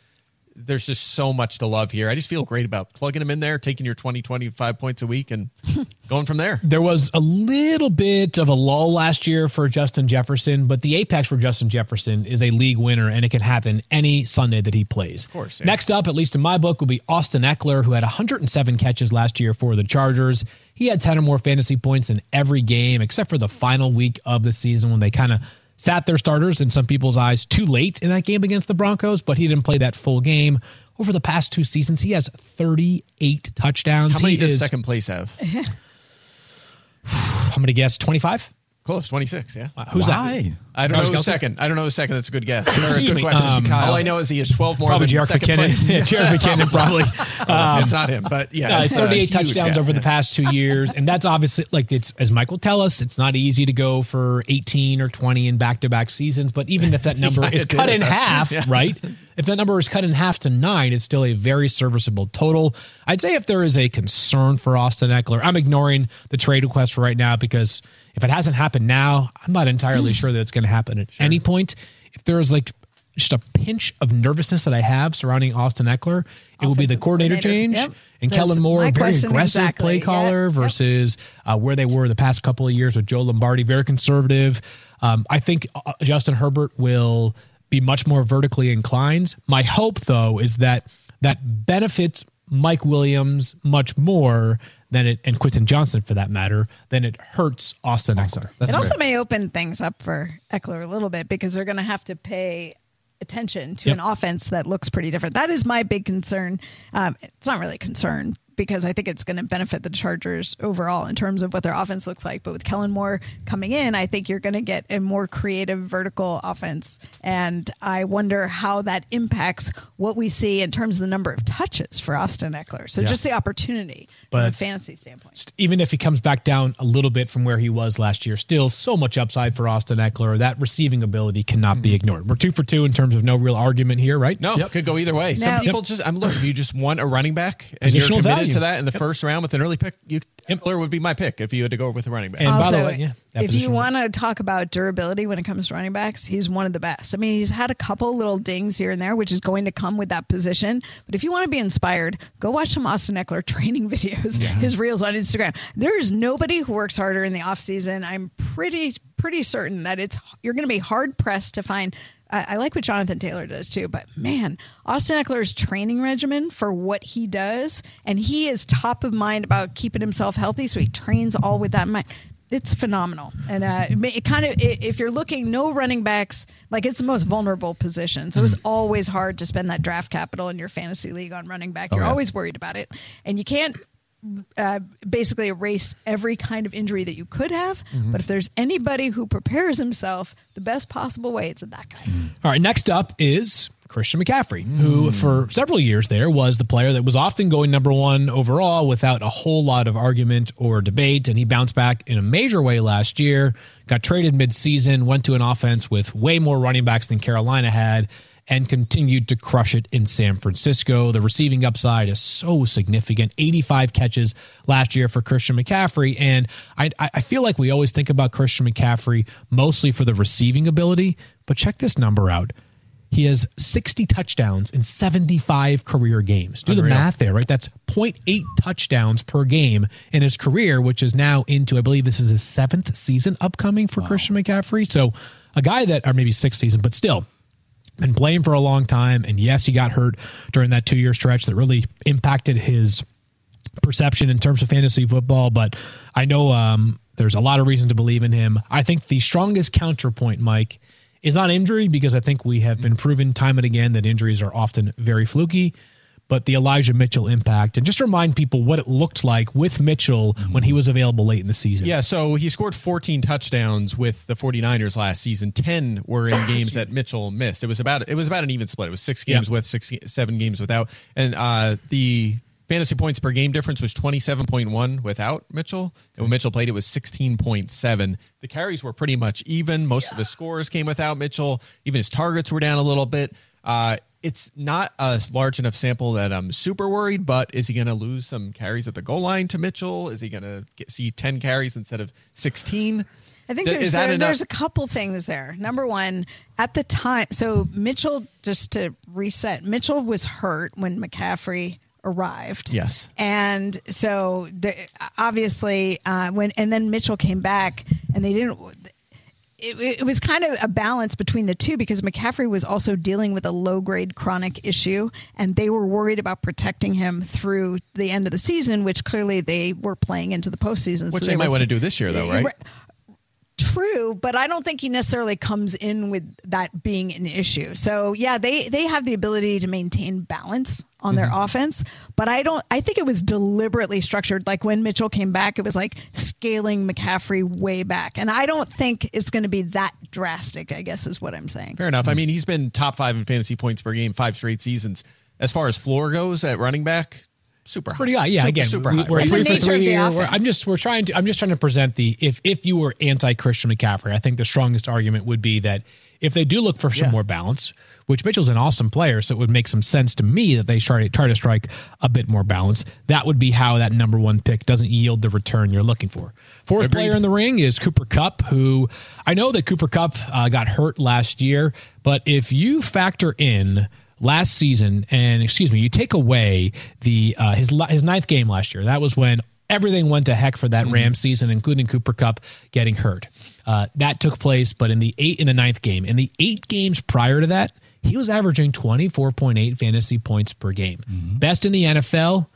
There's just so much to love here. I just feel great about plugging him in there, taking your 20, 25 points a week, and going from there. There was a little bit of a lull last year for Justin Jefferson, but the apex for Justin Jefferson is a league winner, and it can happen any Sunday that he plays. Of course, yeah. Next up, at least in my book, will be Austin Ekeler, who had 107 catches last year for the Chargers. He had 10 or more fantasy points in every game, except for the final week of the season when they kind of sat their starters in some people's eyes too late in that game against the Broncos, but he didn't play that full game. Over the past two seasons, he has 38 touchdowns. How many he does is, second place have? I'm going to guess 25. Close, 26, yeah. Who's Why? that? I don't Travis know Kelce? second. I don't know who's second. That's a good guess. Or a good me, question. um, All I know is he has 12 more Probably than Jarek second McKinnon. Yeah, Jerick McKinnon probably. Um, it's not him, but yeah. No, it's a 38 touchdowns gap. over the past two years. And that's obviously like it's as Michael tell us, it's not easy to go for 18 or 20 in back to back seasons. But even if that number is cut in half, right? If that number is cut in half to nine, it's still a very serviceable total. I'd say if there is a concern for Austin Ekeler, I'm ignoring the trade request for right now because if it hasn't happened now, I'm not entirely sure that it's going to happen at any point. If there is like just a pinch of nervousness that I have surrounding Austin Ekeler, it will be the coordinator coordinator. change Yep. and That's Kellen Moore, very aggressive exactly. play caller Yep. versus uh, where they were the past couple of years with Joe Lombardi, very conservative. Um, I think uh, Justin Herbert will be much more vertically inclined. My hope, though, is that that benefits Mike Williams much more than it, and Quentin Johnston for that matter, than it hurts Austin Ekeler. That's it also fair. may open things up for Ekeler a little bit because they're going to have to pay attention to Yep. an offense that looks pretty different. That is my big concern. Um, it's not really a concern because I think it's going to benefit the Chargers overall in terms of what their offense looks like. But with Kellen Moore coming in, I think you're going to get a more creative vertical offense. And I wonder how that impacts what we see in terms of the number of touches for Austin Ekeler. So just the opportunity from a fantasy standpoint. even if he comes back down a little bit from where he was last year, still so much upside for Austin Ekeler. That receiving ability cannot be mm-hmm. ignored. We're two for two in terms of no real argument here, right? No, it could go either way. Some Now- people just, I'm look, you just want a running back and you're committed value. To that in the first round with an early pick, you, Ekeler would be my pick if you had to go with a running back. And by the way, yeah, that if you want to talk about durability when it comes to running backs, he's one of the best. I mean, he's had a couple little dings here and there, which is going to come with that position. But if you want to be inspired, go watch some Austin Ekeler training videos, his reels on Instagram. There's nobody who works harder in the off season. I'm pretty pretty certain that it's you're going to be hard pressed to find. I I like what Jonathan Taylor does too, but man, Austin Ekeler's training regimen for what he does, and he is top of mind about keeping himself healthy, so he trains all with that in mind. It's phenomenal, and uh, it, kind of i- if you're looking no running backs, like it's the most vulnerable position, so it's always hard to spend that draft capital in your fantasy league on running back. You're yeah. always worried about it, and you can't uh, basically erase every kind of injury that you could have. Mm-hmm. But if there's anybody who prepares himself the best possible way, it's that guy. Mm. All right, next up is Christian McCaffrey, who mm. for several years there was the player that was often going number one overall without a whole lot of argument or debate. And he bounced back in a major way last year, got traded midseason, went to an offense with way more running backs than Carolina had. And continued to crush it in San Francisco. The receiving upside is so significant 85 catches last year for Christian McCaffrey. And I, I I feel like we always think about Christian McCaffrey mostly for the receiving ability, but check this number out he has 60 touchdowns in 75 career games. Do the Unreal. math there, right? That's 0.8 touchdowns per game in his career, which is now into, I believe this is his seventh season upcoming for Christian McCaffrey. So a guy that, or maybe sixth season, but still been playing for a long time. And yes, he got hurt during that two year stretch that really impacted his perception in terms of fantasy football. But I know um, there's a lot of reason to believe in him. I think the strongest counterpoint, Mike, is not injury because I think we have been proven time and again that injuries are often very fluky. But the Elijah Mitchell impact, and just remind people what it looked like with Mitchell when he was available late in the season. Yeah, so he scored 14 touchdowns with the 49ers last season. 10 were in games that Mitchell missed. It was about it was about an even split. It was 6 games Yeah. with, 6 7 games without. And uh the fantasy points per game difference was 27.1 without Mitchell. And when Mitchell played it was 16.7. The carries were pretty much even. Most of his scores came without Mitchell. Even his targets were down a little bit. Uh it's not a large enough sample that I'm super worried, but is he going to lose some carries at the goal line to Mitchell? Is he going to see 10 carries instead of 16? I think Th- there's there- there's a couple things there. Number one, at the time, so Mitchell, just to reset, Mitchell was hurt when McCaffrey arrived. Yes. and so the, obviously uh, when and then Mitchell came back, and they didn't. It, it was kind of a balance between the two because McCaffrey was also dealing with a low grade chronic issue, and they were worried about protecting him through the end of the season, which clearly they were playing into the postseason. Which so they might were- want to do this year, though, right? True, but I don't think he necessarily comes in with that being an issue. So yeah, they they have the ability to maintain balance on their mm-hmm. offense, but I don't. I think it was deliberately structured. Like when Mitchell came back, it was like scaling McCaffrey way back, and I don't think it's going to be that drastic. I guess is what I'm saying. Fair enough. I mean, he's been top five in fantasy points per game five straight seasons. As far as floor goes at running back, super high. pretty high. Yeah, super, again, super high. we're right? It's the three for nature three of the. We're- I'm just we're trying to I'm just trying to present the if if you were anti Christian McCaffrey, I think the strongest argument would be that if they do look for some Yeah. more balance, which Mitchell's an awesome player, so it would make some sense to me that they try to try to strike a bit more balance. That would be how that number one pick doesn't yield the return you're looking for. Fourth player in the ring is Cooper Kupp, who I know that Cooper Kupp uh, got hurt last year, but if you factor in last season, and excuse me, you take away the uh, his his ninth game last year. That was when everything went to heck for that Rams season, including Cooper Kupp getting hurt. Uh, that took place, but in the eight in the ninth game, in the eight games prior to that, he was averaging twenty four point eight fantasy points per game, best in the NFL,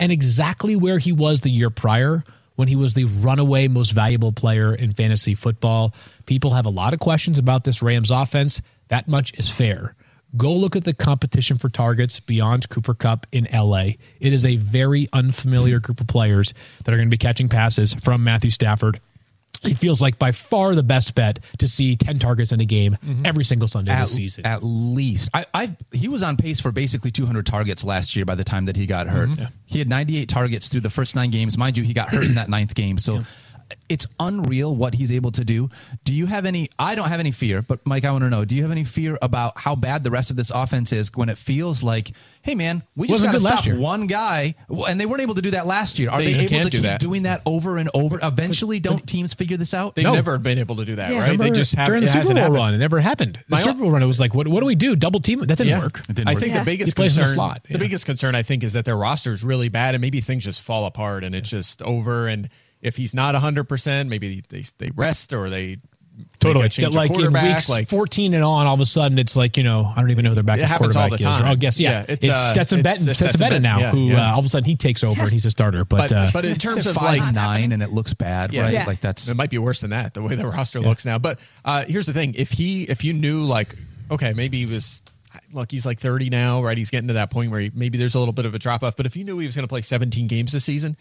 and exactly where he was the year prior when he was the runaway most valuable player in fantasy football. People have a lot of questions about this Rams offense. That much is fair. Go look at the competition for targets beyond Cooper Kupp in LA. It is a very unfamiliar group of players that are going to be catching passes from Matthew Stafford. It feels like by far the best bet to see 10 targets in a game mm-hmm. every single Sunday at, this season. at least. I, I he was on pace for basically 200 targets last year by the time that he got hurt. Mm-hmm. He had 98 targets through the first nine games. Mind you, he got hurt in that ninth game. So it's unreal what he's able to do. Do you have any? I don't have any fear, but Mike, I want to know. Do you have any fear about how bad the rest of this offense is when it feels like, hey man, we just got to stop one guy, and they weren't able to do that last year. Are They they, able to do keep that. doing that over and over? Eventually, don't teams figure this out? They've No. never been able to do that, Yeah. right? They just have during the Super Bowl happened. run, it never happened. The My- Super Bowl run, it was like, what, what do we do? Double team? That didn't Yeah. work. It didn't I work. think Yeah. the biggest He plays in the concern, slot, the biggest concern I think is that their roster is really bad and maybe things just fall apart and it's just over. And if he's not hundred percent, maybe they they rest or they Totally. make a change That, of like in weeks like 14 and on, all of a sudden it's like, you know, I don't even know who their backup It happens all quarterback the is. time. Oh, I guess, yeah. Yeah, it's, it's, uh, Stetson it's- Bennett, Stetson Stetson Bennett now, Bennett, who yeah, yeah. Uh, all of a sudden he takes over and he's a starter. But, but, uh, but in terms of five like nine, and it looks bad, Yeah. right? Yeah. Like that's It might be worse than that, the way the roster looks now. But uh, here's the thing: if he, if you knew, like, okay, maybe he was, look, he's like 30 now, right? He's getting to that point where he, maybe there's a little bit of a drop off. But if you knew he was going to play 17 games this season,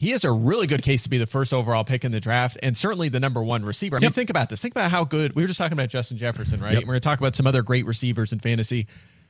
he has a really good case to be the first overall pick in the draft and certainly the number one receiver. I mean, Yep. think about this. Think about how good we were just talking about Justin Jefferson, right? Yep. We're going to talk about some other great receivers in fantasy.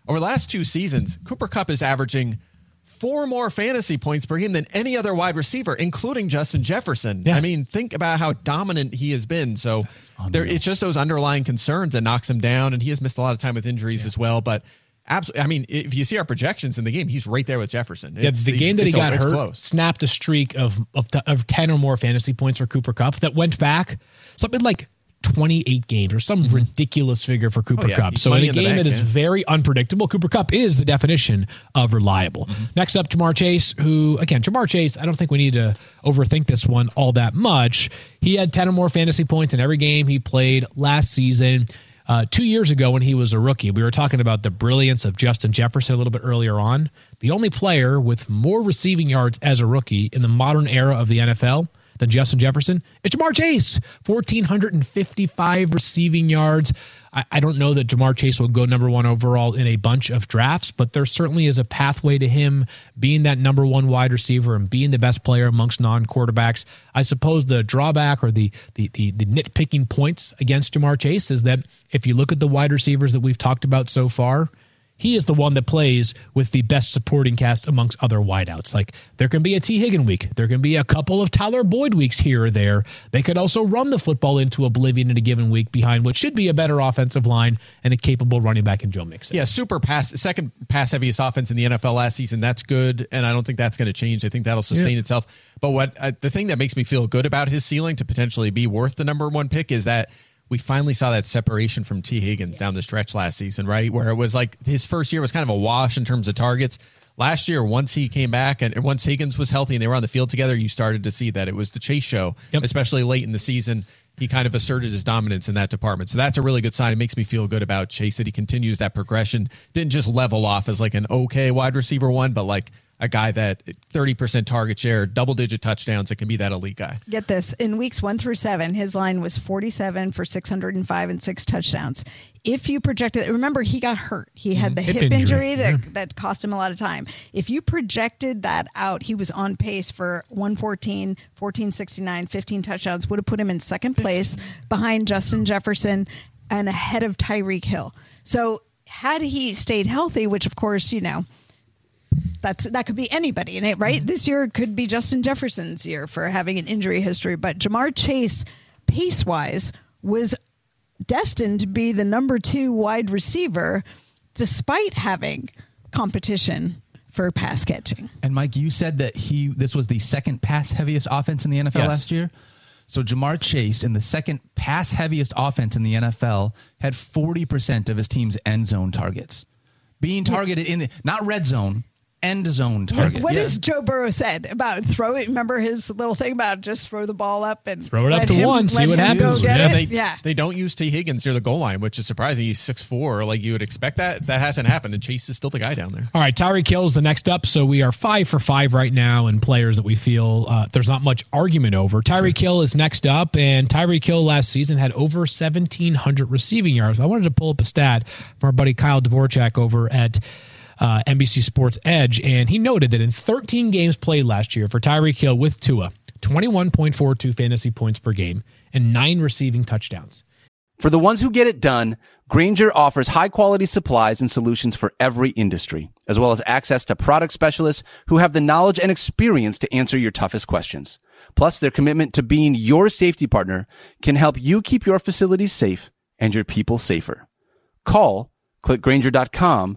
Over the last two seasons, Cooper Kupp is averaging four more fantasy points per game than any other wide receiver, including Justin Jefferson. Yeah. I mean, think about how dominant he has been. So there, it's just those underlying concerns that knocks him down, and he has missed a lot of time with injuries as well. But absolutely, I mean, if you see our projections in the game, he's right there with Jefferson. yeah, the game that he got hurt close. snapped a streak of, of, of 10 or more fantasy points for Cooper Kupp that went back something like 28 games or some ridiculous figure for Cooper Mm-hmm. Oh, yeah. Kupp. So in money a in game bank, that is yeah. very unpredictable, Cooper Kupp is the definition of reliable. Mm-hmm. Next up, Ja'Marr Chase, who, again, Ja'Marr Chase, I don't think we need to overthink this one all that much. He had 10 or more fantasy points in every game he played last season. Uh, two years ago, when he was a rookie, we were talking about the brilliance of Justin Jefferson a little bit earlier on. The only player with more receiving yards as a rookie in the modern era of the NFL than Justin Jefferson is Ja'Marr Chase. 1,455 receiving yards. I, I don't know that Ja'Marr Chase will go number one overall in a bunch of drafts, but there certainly is a pathway to him being that number one wide receiver and being the best player amongst non quarterbacks. I suppose the drawback or the, the, the, the nitpicking points against Ja'Marr Chase is that if you look at the wide receivers that we've talked about so far, he is the one that plays with the best supporting cast amongst other wideouts. Like there can be a T. Higgin week, there can be a couple of Tyler Boyd weeks here or there. They could also run the football into oblivion in a given week behind what should be a better offensive line and a capable running back in Joe Mixon. Yeah, super pass, second pass heaviest offense in the NFL last season. That's good, and I don't think that's going to change. I think that'll sustain itself. But what uh, the thing that makes me feel good about his ceiling to potentially be worth the number one pick is that we finally saw that separation from Tee Higgins down the stretch last season, right? Where it was like his first year was kind of a wash in terms of targets. Last year, once he came back and once Higgins was healthy and they were on the field together, you started to see that it was the chase show, Yep. especially late in the season. He kind of asserted his dominance in that department. So that's a really good sign. It makes me feel good about Chase that he continues that progression. Didn't just level off as like an okay wide receiver one, but like a guy that 30% target share, double digit touchdowns, it can be that elite guy. Get this in weeks one through seven, his line was 47 for 605 and six touchdowns. If you projected, remember he got hurt. He had mm-hmm. the Hip hip, injury, injury, that, mm-hmm. that cost him a lot of time. If you projected that out, he was on pace for 114, 1469, 15 touchdowns, would have put him in second place behind Justin Jefferson and ahead of Tyreek Hill. So had he stayed healthy, which of course, you know, that's that could be anybody in it, right? Mm-hmm. This year could be Justin Jefferson's year for having an injury history, but Ja'Marr Chase, pace wise, was destined to be the number two wide receiver, despite having competition for pass catching. And Mike, you said that he this was the second pass heaviest offense in the NFL Yes. last year. So Ja'Marr Chase in the second pass heaviest offense in the NFL had 40% of his team's end zone targets. Being targeted in the not red zone, end zone target. What has Joe Burrow said about throw it? Remember his little thing about just throw the ball up and Throw it up to him- one, see what happens. Yeah, they, yeah. they don't use Tee Higgins near the goal line, which is surprising. He's 6'4. Like you would expect that. That hasn't happened. And Chase is still the guy down there. All right, Tyreek Hill is the next up. So we are five for five right now in players that we feel uh, there's not much argument over. Tyreek Hill is next up, and Tyreek Hill last season had over 1,700 receiving yards. I wanted to pull up a stat from our buddy Kyle Dvorchak over at uh, NBC Sports Edge, and he noted that in 13 games played last year for Tyreek Hill with Tua, 21.42 fantasy points per game and nine receiving touchdowns. For the ones who get it done, Grainger offers high quality supplies and solutions for every industry, as well as access to product specialists who have the knowledge and experience to answer your toughest questions. Plus, their commitment to being your safety partner can help you keep your facilities safe and your people safer. Call, clickgrainger.com,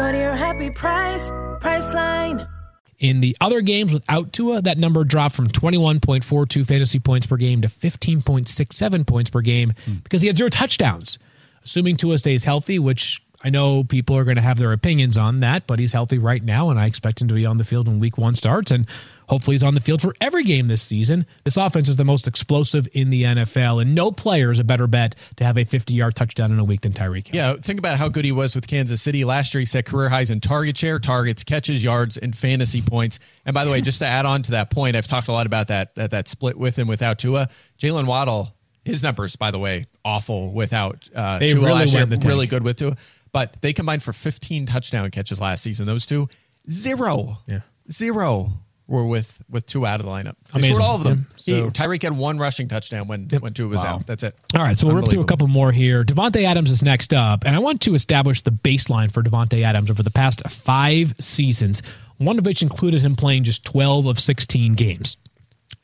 Go to your happy price, Priceline. In the other games without Tua, that number dropped from 21.42 fantasy points per game to 15.67 points per game hmm. because he had zero touchdowns. Assuming Tua stays healthy, which I know people are going to have their opinions on that, but he's healthy right now, and I expect him to be on the field when week one starts. And hopefully, he's on the field for every game this season. This offense is the most explosive in the NFL, and no player is a better bet to have a 50 yard touchdown in a week than Tyreek Hill. Yeah, think about how good he was with Kansas City last year. He set career highs in target share, targets, catches, yards, and fantasy points. And by the way, just to add on to that point, I've talked a lot about that that, that split with and without Tua. Jaylen Waddle, his numbers, by the way, awful without uh, They Tua really last year. the Really good with Tua, but they combined for 15 touchdown catches last season. Those two, zero, Yeah. zero. Were with with Tua out of the lineup. They Amazing. scored all of them. Yeah. So- Tyreek had one rushing touchdown when when Tua was out. That's it. All right, so we'll rip through a couple more here. Davante Adams is next up, and I want to establish the baseline for Davante Adams over the past five seasons, one of which included him playing just 12 of 16 games.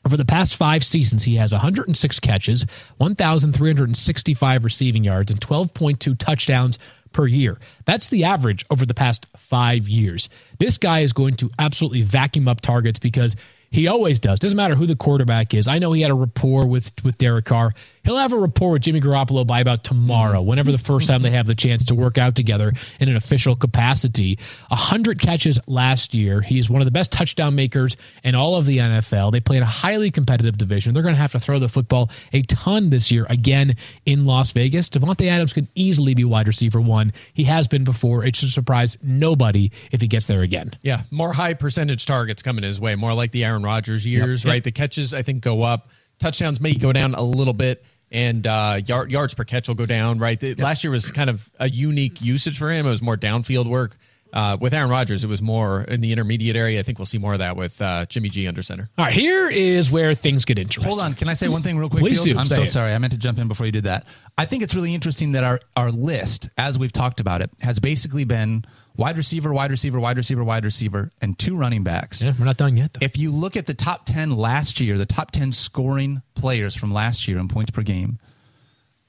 Over the past five seasons, he has 106 catches, 1,365 receiving yards, and 12.2 touchdowns per year. That's the average over the past five years. This guy is going to absolutely vacuum up targets because he always does. Doesn't matter who the quarterback is. I know he had a rapport with with Derek Carr. He'll have a rapport with Jimmy Garoppolo by about tomorrow, whenever the first time they have the chance to work out together in an official capacity. A hundred catches last year. He's one of the best touchdown makers in all of the NFL. They play in a highly competitive division. They're going to have to throw the football a ton this year again in Las Vegas. Davante Adams could easily be wide receiver one. He has been before. It should surprise nobody if he gets there again. Yeah, more high percentage targets coming his way, more like the Aaron Rodgers years, Yep. right? The catches I think go up, touchdowns may go down a little bit, and uh, yard, yards per catch will go down, right? The, Last year was kind of a unique usage for him. It was more downfield work. Uh, with Aaron Rodgers, it was more in the intermediate area. I think we'll see more of that with uh, Jimmy G under center. All right, here is where things get interesting. Hold on. Can I say one thing real quick? Please Field? do. I'm Say so it. sorry. I meant to jump in before you did that. I think it's really interesting that our, our list, as we've talked about it, has basically been wide receiver, wide receiver, wide receiver, wide receiver, and two running backs. Yeah, we're not done yet. Though. If you look at the top 10 last year, the top 10 scoring players from last year in points per game,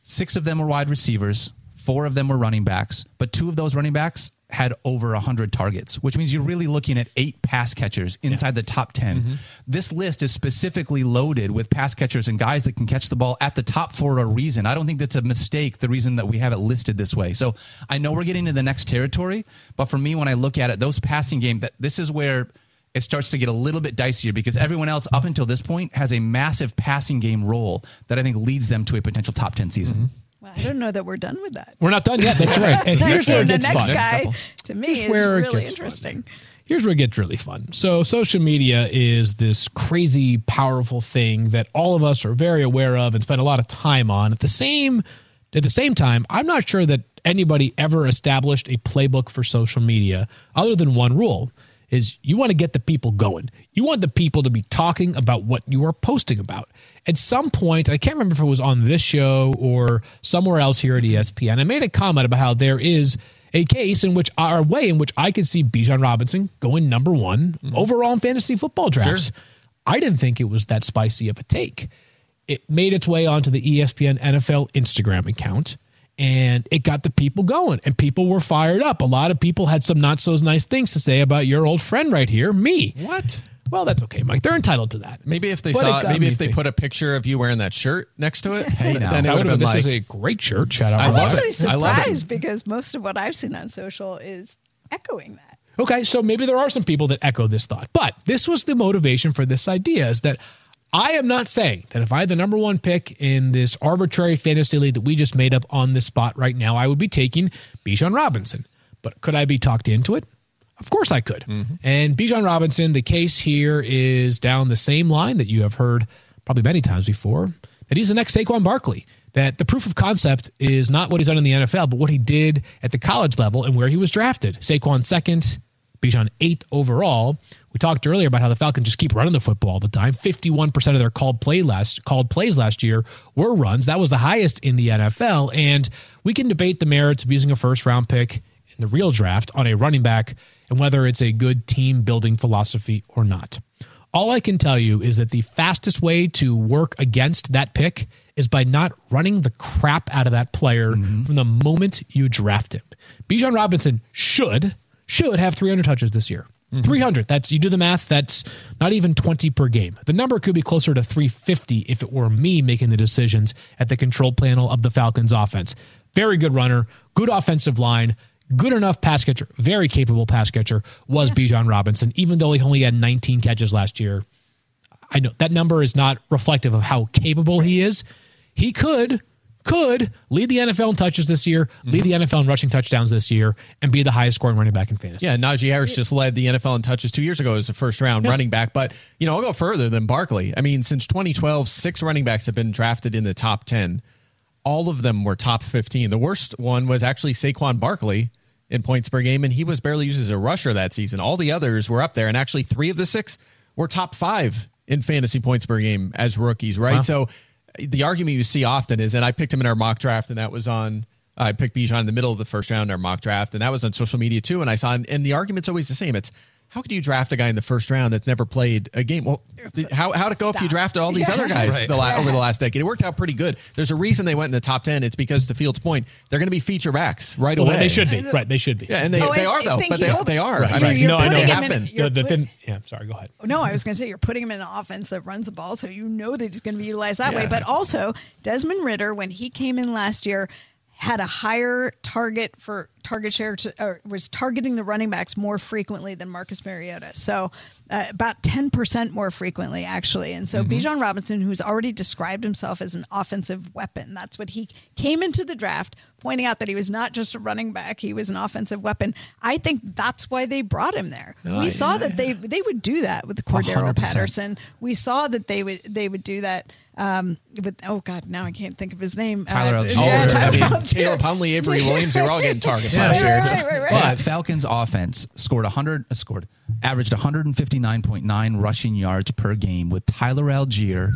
six of them were wide receivers, four of them were running backs, but two of those running backs had over 100 targets, which means you're really looking at eight pass catchers inside the top 10. Mm-hmm. This list is specifically loaded with pass catchers and guys that can catch the ball at the top for a reason. I don't think that's a mistake, the reason that we have it listed this way. So I know we're getting to the next territory, but for me, when I look at it, those passing game, that this is where it starts to get a little bit dicier because everyone else up until this point has a massive passing game role that I think leads them to a potential top 10 season. Mm-hmm. Well, I don't know that we're done with that. We're not done yet. That's right. And here's where it the gets next fun. guy, to me, Here's is really gets fun. interesting. Here's where it gets really fun. So, social media is this crazy, powerful thing that all of us are very aware of and spend a lot of time on. At the same, at the same time, I'm not sure that anybody ever established a playbook for social media other than one rule: is you want to get the people going. You want the people to be talking about what you are posting about. At some point, I can't remember if it was on this show or somewhere else here at ESPN. I made a comment about how there is a case in which our way in which I could see Bijan Robinson going number one mm-hmm. overall in fantasy football drafts. I didn't think it was that spicy of a take. It made its way onto the ESPN NFL Instagram account and it got the people going and people were fired up. A lot of people had some not so nice things to say about your old friend right here, me. What? Well, that's okay, Mike. They're entitled to that. Maybe if they But saw, got maybe if they thinking. put a picture of you wearing that shirt next to it, Hey, now. then it would would've have been- been this is a great shirt. Shout out. I I'm love actually it. I love it. surprised because most of what I've seen on social is echoing that. Okay, so maybe there are some people that echo this thought, but this was the motivation for this idea is that I am not saying that if I had the number one pick in this arbitrary fantasy league that we just made up on this spot right now, I would be taking Bijan Robinson. But could I be talked into it? Of course I could. Mm-hmm. And Bijan Robinson, the case here is down the same line that you have heard probably many times before that he's the next Saquon Barkley. That the proof of concept is not what he's done in the NFL, but what he did at the college level and where he was drafted. Saquon second, Bijan eighth overall. We talked earlier about how the Falcons just keep running the football all the time. Fifty-one percent of their called play last called plays last year were runs. That was the highest in the NFL. And we can debate the merits of using a first round pick in the real draft on a running back and whether it's a good team building philosophy or not. All I can tell you is that the fastest way to work against that pick is by not running the crap out of that player mm-hmm. from the moment you draft him. Bijan Robinson should should have 300 touches this year. Mm-hmm. 300. That's you do the math. That's not even 20 per game. The number could be closer to 350 if it were me making the decisions at the control panel of the Falcons offense. Very good runner, good offensive line, good enough pass catcher, very capable pass catcher was Bijan Robinson, even though he only had 19 catches last year. I know that number is not reflective of how capable he is. He could could lead the NFL in touches this year, lead the NFL in rushing touchdowns this year, and be the highest scoring running back in fantasy. Yeah, Najee Harris just led the NFL in touches two years ago as a first round running back. But, you know, I'll go further than Barkley. I mean, since 2012, six running backs have been drafted in the top 10. All of them were top 15. The worst one was actually Saquon Barkley in points per game, and he was barely used as a rusher that season. All the others were up there, and actually three of the six were top five in fantasy points per game as rookies, right? So the argument you see often is, and I picked him in our mock draft, and that was on. I picked Bijan in the middle of the first round in our mock draft, and that was on social media too. And I saw, and the argument's always the same. It's how could you draft a guy in the first round that's never played a game? Well, how how'd it go if you drafted all these Yeah. other guys Right. the la- over the last decade? It worked out pretty good. There's a reason they went in the top ten. It's because to Field's point, they're going to be feature backs right Well, away. they should be. Right, they should be. Yeah, and they, Oh, they are though. But they, you. they are. Right, I right. mean, no, I know. putting They him in- happen. you're The, the thin, yeah, sorry, go ahead. No, I was going to say you're putting him in an offense that runs the ball, so you know that he's going to be utilized that way. But also, Desmond Ridder, when he came in last year, had a higher target for target share to, or was targeting the running backs more frequently than Marcus Mariota. So uh, about 10% more frequently, actually. And so Bijan Robinson, who's already described himself as an offensive weapon, that's what he came into the draft pointing out that he was not just a running back, he was an offensive weapon. I think that's why they brought him there. we saw that they they would do that with Cordarrelle 100%. Patterson. We saw that they would they would do that um, with oh god, now I can't think of his name. Tyler Uh, Allgeier. Oh, yeah, I mean, Allgeier. Caleb Huntley, Avery Williams, they were all getting targets Yeah. last Right, year. right, right, right. But Falcons offense scored 100 uh, scored averaged 159.9 rushing yards per game with Tyler Allgeier,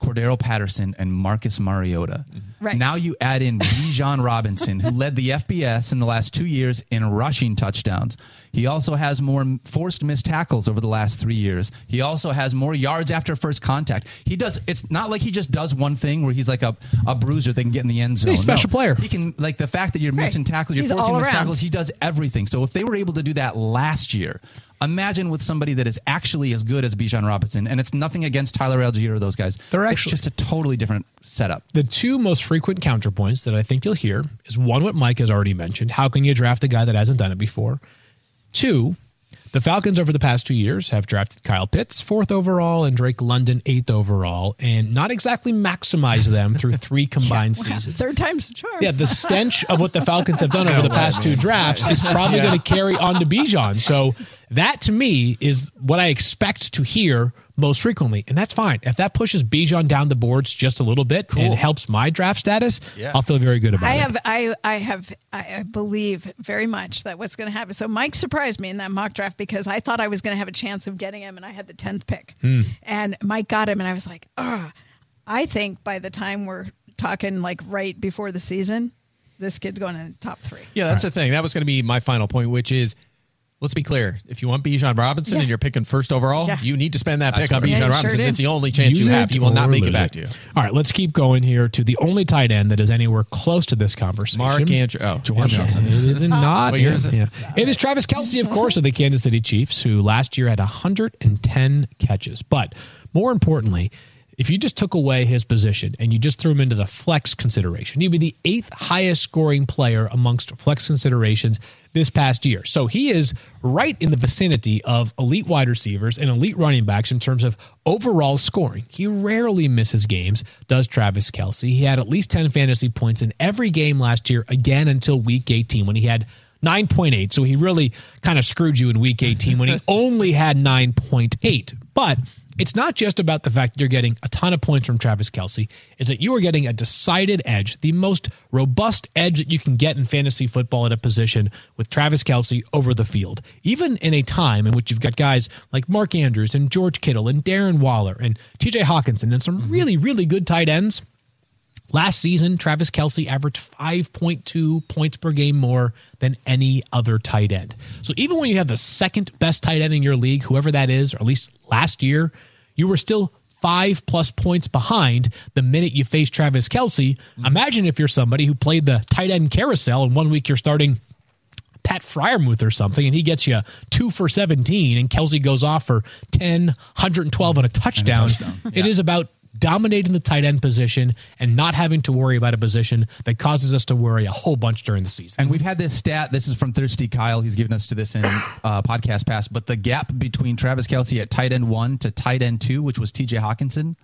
Cordarrelle Patterson, and Marcus Mariota. Right. Now you add in Bijan Robinson, who led the FBS in the last two years in rushing touchdowns. He also has more forced missed tackles over the last three years. He also has more yards after first contact. He does. It's not like he just does one thing where he's like a, a bruiser that can get in the end zone. He's a special player. He can like the fact that you're missing tackles, you're He's forcing missed around. tackles. He does everything. So if they were able to do that last year, imagine with somebody that is actually as good as Bijan Robinson. And it's nothing against Tyler Allgeier or those guys. They're It's actually- just a totally different setup. The two most frequent counterpoints that I think you'll hear is one, what Mike has already mentioned. How can you draft a guy that hasn't done it before? Two, the Falcons over the past two years have drafted Kyle Pitts fourth overall and Drake London eighth overall, and not exactly maximized them through three combined seasons. Third time's the charm. Yeah, the stench of what the Falcons have done over the past two drafts is probably going to carry on to Bijan. So that to me is what I expect to hear most frequently, and that's fine. If that pushes Bijan down the boards just a little bit and helps my draft status, I'll feel very good about I it. have, I, I have, I I believe very much that what's going to happen. So Mike surprised me in that mock draft because I thought I was going to have a chance of getting him, and I had the tenth pick, Hmm. and Mike got him, and I was like, ah. I think by the time we're talking like right before the season, this kid's going in top three. Yeah, that's the thing. That was going to be my final point, which is let's be clear. If you want Bijan Robinson Yeah. and you're picking first overall, Yeah. you need to spend that pick on right. Bijan Yeah, you sure Robinson. it's the only chance Use you have. it He will not make it lose back to you. All right, let's keep going here to the only tight end that is anywhere close to this conversation. Mark Andrew. Oh, Juwan Johnson. It is not. What year is it? Yeah. It is Travis Kelce, of course, of the Kansas City Chiefs, who last year had 110 catches. But more importantly, if you just took away his position and you just threw him into the flex consideration, he'd be the eighth highest scoring player amongst flex considerations this past year. So he is right in the vicinity of elite wide receivers and elite running backs in terms of overall scoring. He rarely misses games, does Travis Kelce. He had at least 10 fantasy points in every game last year, again until week 18 when he had 9.8. So he really kind of screwed you in week 18 when he only had 9.8. But it's not just about the fact that you're getting a ton of points from Travis Kelce, is that you are getting a decided edge, the most robust edge that you can get in fantasy football at a position with Travis Kelce over the field. Even in a time in which you've got guys like Mark Andrews and George Kittle and Darren Waller and TJ Hockenson and some mm-hmm. really, really good tight ends. Last season, Travis Kelce averaged 5.2 points per game more than any other tight end. So even when you have the second best tight end in your league, whoever that is, or at least last year, you were still five plus points behind the minute you face Travis Kelce. Imagine if you're somebody who played the tight end carousel and one week you're starting Pat Freiermuth or something, and he gets you two for 17, and Kelce goes off for 10, 112 and a touchdown. It is about dominating the tight end position and not having to worry about a position that causes us to worry a whole bunch during the season. And we've had this stat. This is from Thirsty Kyle. He's given us to this in uh, podcast past. But the gap between Travis Kelce at tight end one to tight end two, which was TJ Hockenson,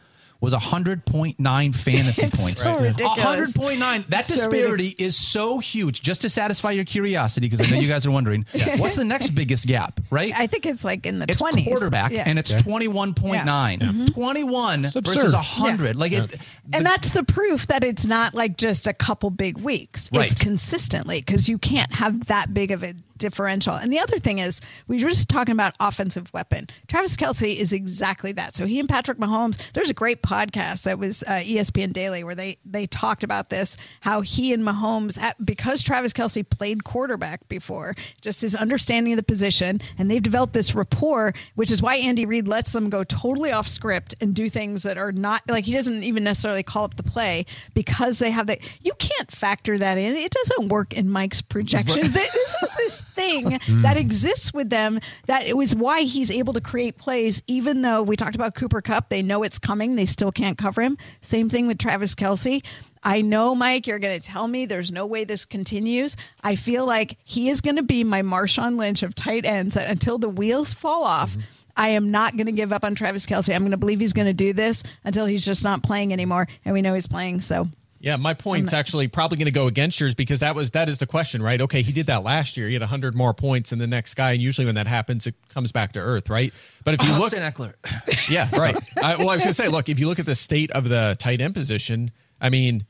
was 100.9 fantasy It's points. so ridiculous. 100.9. That It's so disparity is so huge. Just to satisfy your curiosity, because I know you guys are wondering, what's the next biggest gap, right? I think it's like in the it's 20s. quarterback, Yeah. and it's 21.9. 21 mm-hmm. versus absurd. 100. Like it, and that's the proof that it's not like just a couple big weeks. Right. It's consistently because you can't have that big of a differential. And the other thing is, we were just talking about offensive weapon. Travis Kelce is exactly that. So he and Patrick Mahomes. There's a great podcast that was uh, ESPN Daily where they they talked about this. How he and Mahomes, at- because Travis Kelce played quarterback before, just his understanding of the position, and they've developed this rapport, which is why Andy Reid lets them go totally off script and do things that are not like he doesn't even necessarily call up the play because they have that. You can't factor that in. It doesn't work in Mike's projections. Th- this is this thing hmm. that exists with them that it was why he's able to create plays, even though we talked about Cooper Kupp. They know it's coming. They still can't cover him. Same thing with Travis Kelce. I know, Mike, you're going to tell me there's no way this continues. I feel like he is going to be my Marshawn Lynch of tight ends until the wheels fall off. Mm-hmm. I am not going to give up on Travis Kelce. I'm going to believe he's going to do this until he's just not playing anymore. And we know he's playing. So Yeah, my point's actually probably going to go against yours because that was that is the question, right? Okay, he did that last year. He had 100 more points than the next guy, and usually when that happens, it comes back to earth, right? But if you look, Austin Ekeler. yeah, right. I, well, I was going to say, look, if you look at the state of the tight end position, I mean,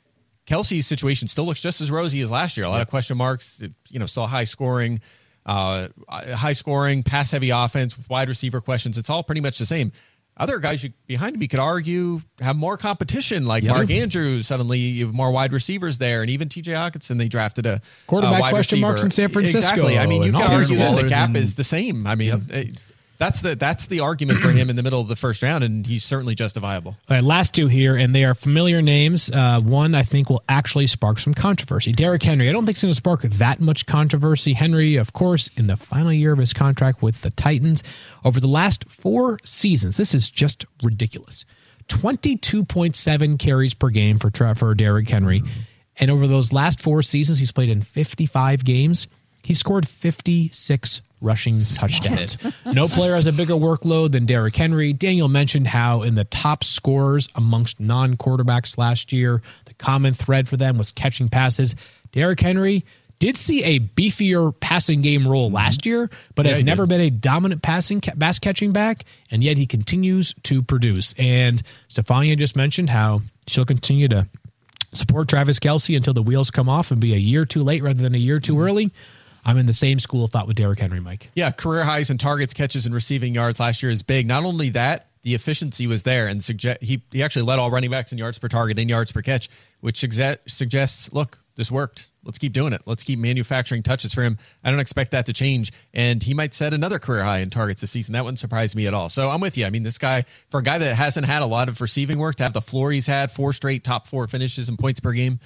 Kelce's situation still looks just as rosy as last year. A lot of question marks, you know, still high scoring, uh, high scoring, pass heavy offense with wide receiver questions. It's all pretty much the same. Other guys you, behind him, you could argue, have more competition. Like Mark Andrews, suddenly you have more wide receivers there, and even T.J. Hockenson, they drafted a Quarterback wide question receiver. marks in San Francisco Exactly. I mean, you could argue that the gap and- is the same. I mean, eh, that's the that's the argument for him in the middle of the first round, and he's certainly justifiable. All right, last two here, and they are familiar names. Uh, one I think will actually spark some controversy. Derrick Henry. I don't think it's going to spark that much controversy. Henry, of course, in the final year of his contract with the Titans, over the last four seasons, this is just ridiculous. Twenty-two point seven carries per game for for Derrick Henry, and over those last four seasons, he's played in fifty-five games. He scored 56 rushing touchdowns. No player has a bigger workload than Derrick Henry. Daniel mentioned how in the top scorers amongst non quarterbacks last year, the common thread for them was catching passes. Derrick Henry did see a beefier passing game role last year, but has never did. been a dominant passing pass catching back, and yet he continues to produce. And Stephania just mentioned how she'll continue to support Travis Kelce until the wheels come off and be a year too late rather than a year too early. I'm in the same school of thought with Derrick Henry, Mike. Yeah, career highs in targets, catches, and receiving yards last year is big. Not only that, the efficiency was there, and suggest he he actually led all running backs in yards per target and yards per catch, which sugge- suggests, look, this worked. Let's keep doing it. Let's keep manufacturing touches for him. I don't expect that to change, and he might set another career high in targets this season. That wouldn't surprise me at all. So I'm with you. I mean, this guy, for a guy that hasn't had a lot of receiving work, to have the floor he's had, four straight top four finishes and points per game.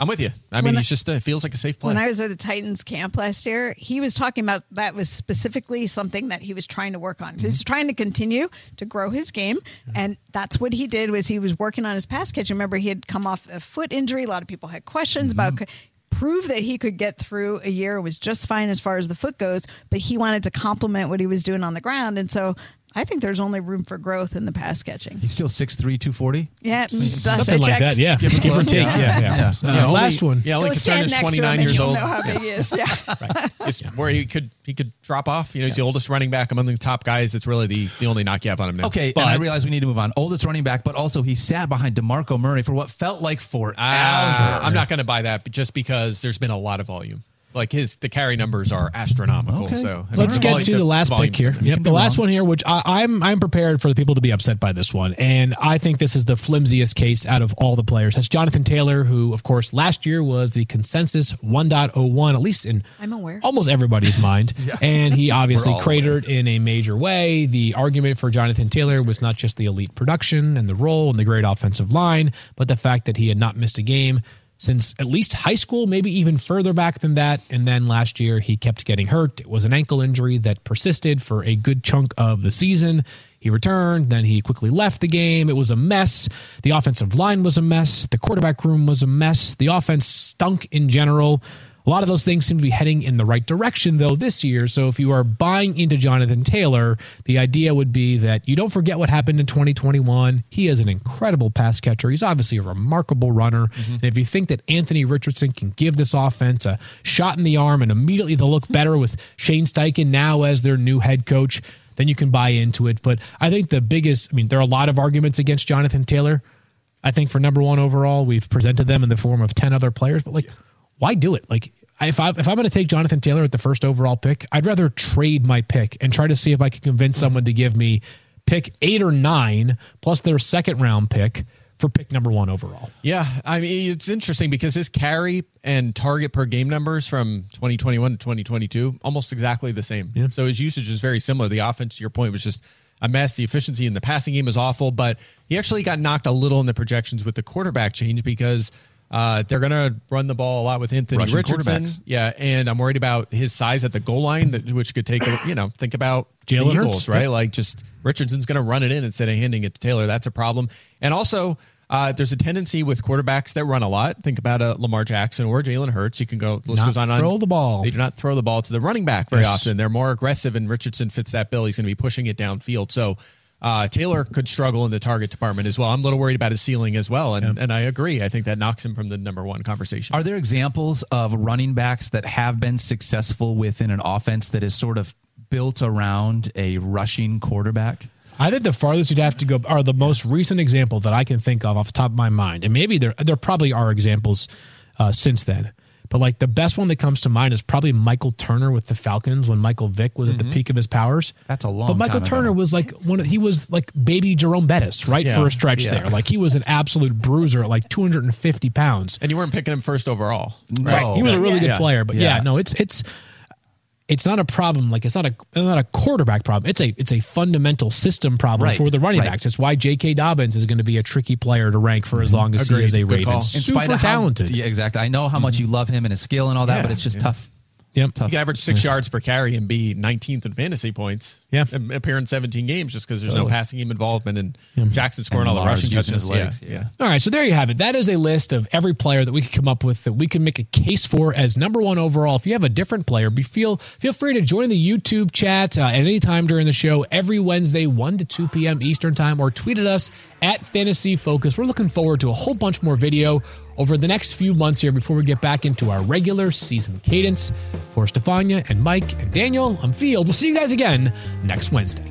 I'm with you. I mean, When he's just uh, feels like a safe play. when I was at the Titans camp last year, he was talking about that was specifically something that he was trying to work on. He's trying to continue to grow his game, and that's what he did. Was he was working on his pass catch? Remember, he had come off a foot injury. A lot of people had questions about. Prove that he could get through a year was just fine as far as the foot goes, but he wanted to complement what he was doing on the ground, and so I think there's only room for growth in the pass catching. He's still 6'3", 240. Yeah, Something like that, yeah. Give, Give or or take, close. yeah. yeah. Yeah. Uh, Yeah, only- last one. Yeah, only Go concern stand is next to him 29 years you'll old. Know how big he is. Yeah. It's where he could he could drop off. You know, he's the oldest running back among the top guys. It's really the the only knock you have on him now. Okay, but and I realize we need to move on. Oldest running back, but also he sat behind DeMarco Murray for what felt like forever. uh, I'm not going to buy that just because there's been a lot of volume. Like his the carry numbers are astronomical. Okay. So I mean, Let's get volume- to the last volume's pick here. Yep, the be last wrong. one here, which I, I'm I'm prepared for the people to be upset by this one, and I think this is the flimsiest case out of all the players. That's Jonathan Taylor, who of course last year was the consensus 1.01, at least in I'm aware. almost everybody's mind, and he obviously We're all cratered in a major way. The argument for Jonathan Taylor was not just the elite production and the role and the great offensive line, but the fact that he had not missed a game since at least high school, maybe even further back than that. And then last year, he kept getting hurt. It was an ankle injury that persisted for a good chunk of the season. He returned, then he quickly left the game. It was a mess. The offensive line was a mess. The quarterback room was a mess. The offense stunk in general. A lot of those things seem to be heading in the right direction, though, this year. So if you are buying into Jonathan Taylor, the idea would be that you don't forget what happened in 2021. He is an incredible pass catcher. He's obviously a remarkable runner. Mm-hmm. And if you think that Anthony Richardson can give this offense a shot in the arm and immediately they'll look better with Shane Steichen now as their new head coach, then you can buy into it. But I think the biggest, I mean, there are a lot of arguments against Jonathan Taylor. I think for number one overall, we've presented them in the form of 10 other players, but like, why do it? Like, if I if I'm going to take Jonathan Taylor at the first overall pick, I'd rather trade my pick and try to see if I can convince mm-hmm. someone to give me pick eight or nine plus their second round pick for pick number one overall. Yeah, I mean it's interesting because his carry and target per game numbers from 2021 to 2022 almost exactly the same. Yeah. So his usage is very similar. The offense, to your point, was just a mess. The efficiency in the passing game was awful, but he actually got knocked a little in the projections with the quarterback change because uh, they're going to run the ball a lot with Anthony Russian Richardson. Yeah, and I'm worried about his size at the goal line, that, which could take a, you know think about Jalen Hurts, Eagles, right? Like just Richardson's going to run it in instead of handing it to Taylor. That's a problem. And also, uh, there's a tendency with quarterbacks that run a lot. Think about a Lamar Jackson or Jalen Hurts. You can go. Not goes on. and on. throw the ball. They do not throw the ball to the running back very Yes. often. They're more aggressive, and Richardson fits that bill. He's going to be pushing it downfield. So. Uh, Taylor could struggle in the target department as well. I'm a little worried about his ceiling as well, and, and I agree. I think that knocks him from the number one conversation. Are there examples of running backs that have been successful within an offense that is sort of built around a rushing quarterback? I think the farthest you'd have to go, are the most recent example that I can think of off the top of my mind, and maybe there there probably are examples uh, since then, but like the best one that comes to mind is probably Michael Turner with the Falcons when Michael Vick was at the mm-hmm. peak of his powers. That's a long But Michael Turner ago. was like one. Of, he was like baby Jerome Bettis, right Yeah. for a stretch Yeah. there. Like he was an absolute bruiser at like 250 pounds. and you weren't picking him first overall. No. Right. He was a really good player, but yeah. Yeah. no, it's it's it's not a problem. Like it's not a it's not a quarterback problem. It's a it's a fundamental system problem Right, for the running right. backs. It's why J.K. Dobbins is going to be a tricky player to rank for as mm-hmm. long as Agreed. he is a Good Raven. call. In Super of how- talented. yeah, exactly. I know how much mm-hmm. you love him and his skill and all that, Yeah, but it's just yeah. tough. Yep. Tough. You can average six yards per carry and be 19th in fantasy points. Yeah. appear in 17 games just because there's no passing game involvement and Jackson scoring And all the rushing touchdowns. Yeah, yeah. All right, so there you have it. That is a list of every player that we could come up with that we can make a case for as number one overall. If you have a different player, be feel feel free to join the YouTube chat uh, at any time during the show every Wednesday, one to two p.m. Eastern time, or tweet at us at Fantasy Focus. We're looking forward to a whole bunch more video over the next few months here before we get back into our regular season cadence. For Stephania and Mike and Daniel, I'm Field. We'll see you guys again next Wednesday.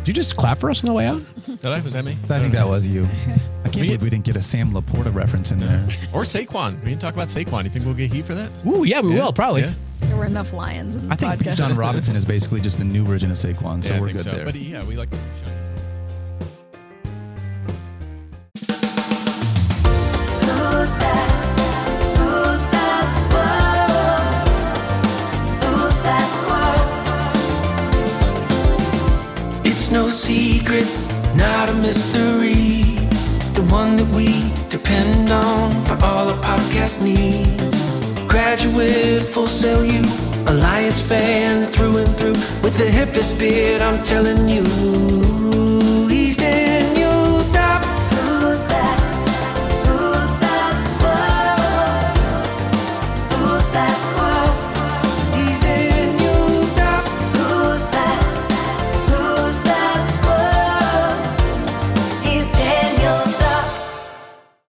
Did you just clap for us on the way out? Did I? Was that me? I think that was you. I can't believe we didn't get a Sam LaPorta reference in there. Or Saquon. We didn't talk about Saquon. You think we'll get heat for that? Ooh, yeah, we Yeah, will probably. yeah. There were enough lions in the I think podcast. Bijan Robinson is basically just the new version of Saquon, so yeah, I we're think good so. there. But yeah, we like the shiny. No secret, not a mystery. The one that we depend on for all our podcast needs. Graduate, full sell you, Alliance fan through and through. With the hippest beard, I'm telling you, he's dead.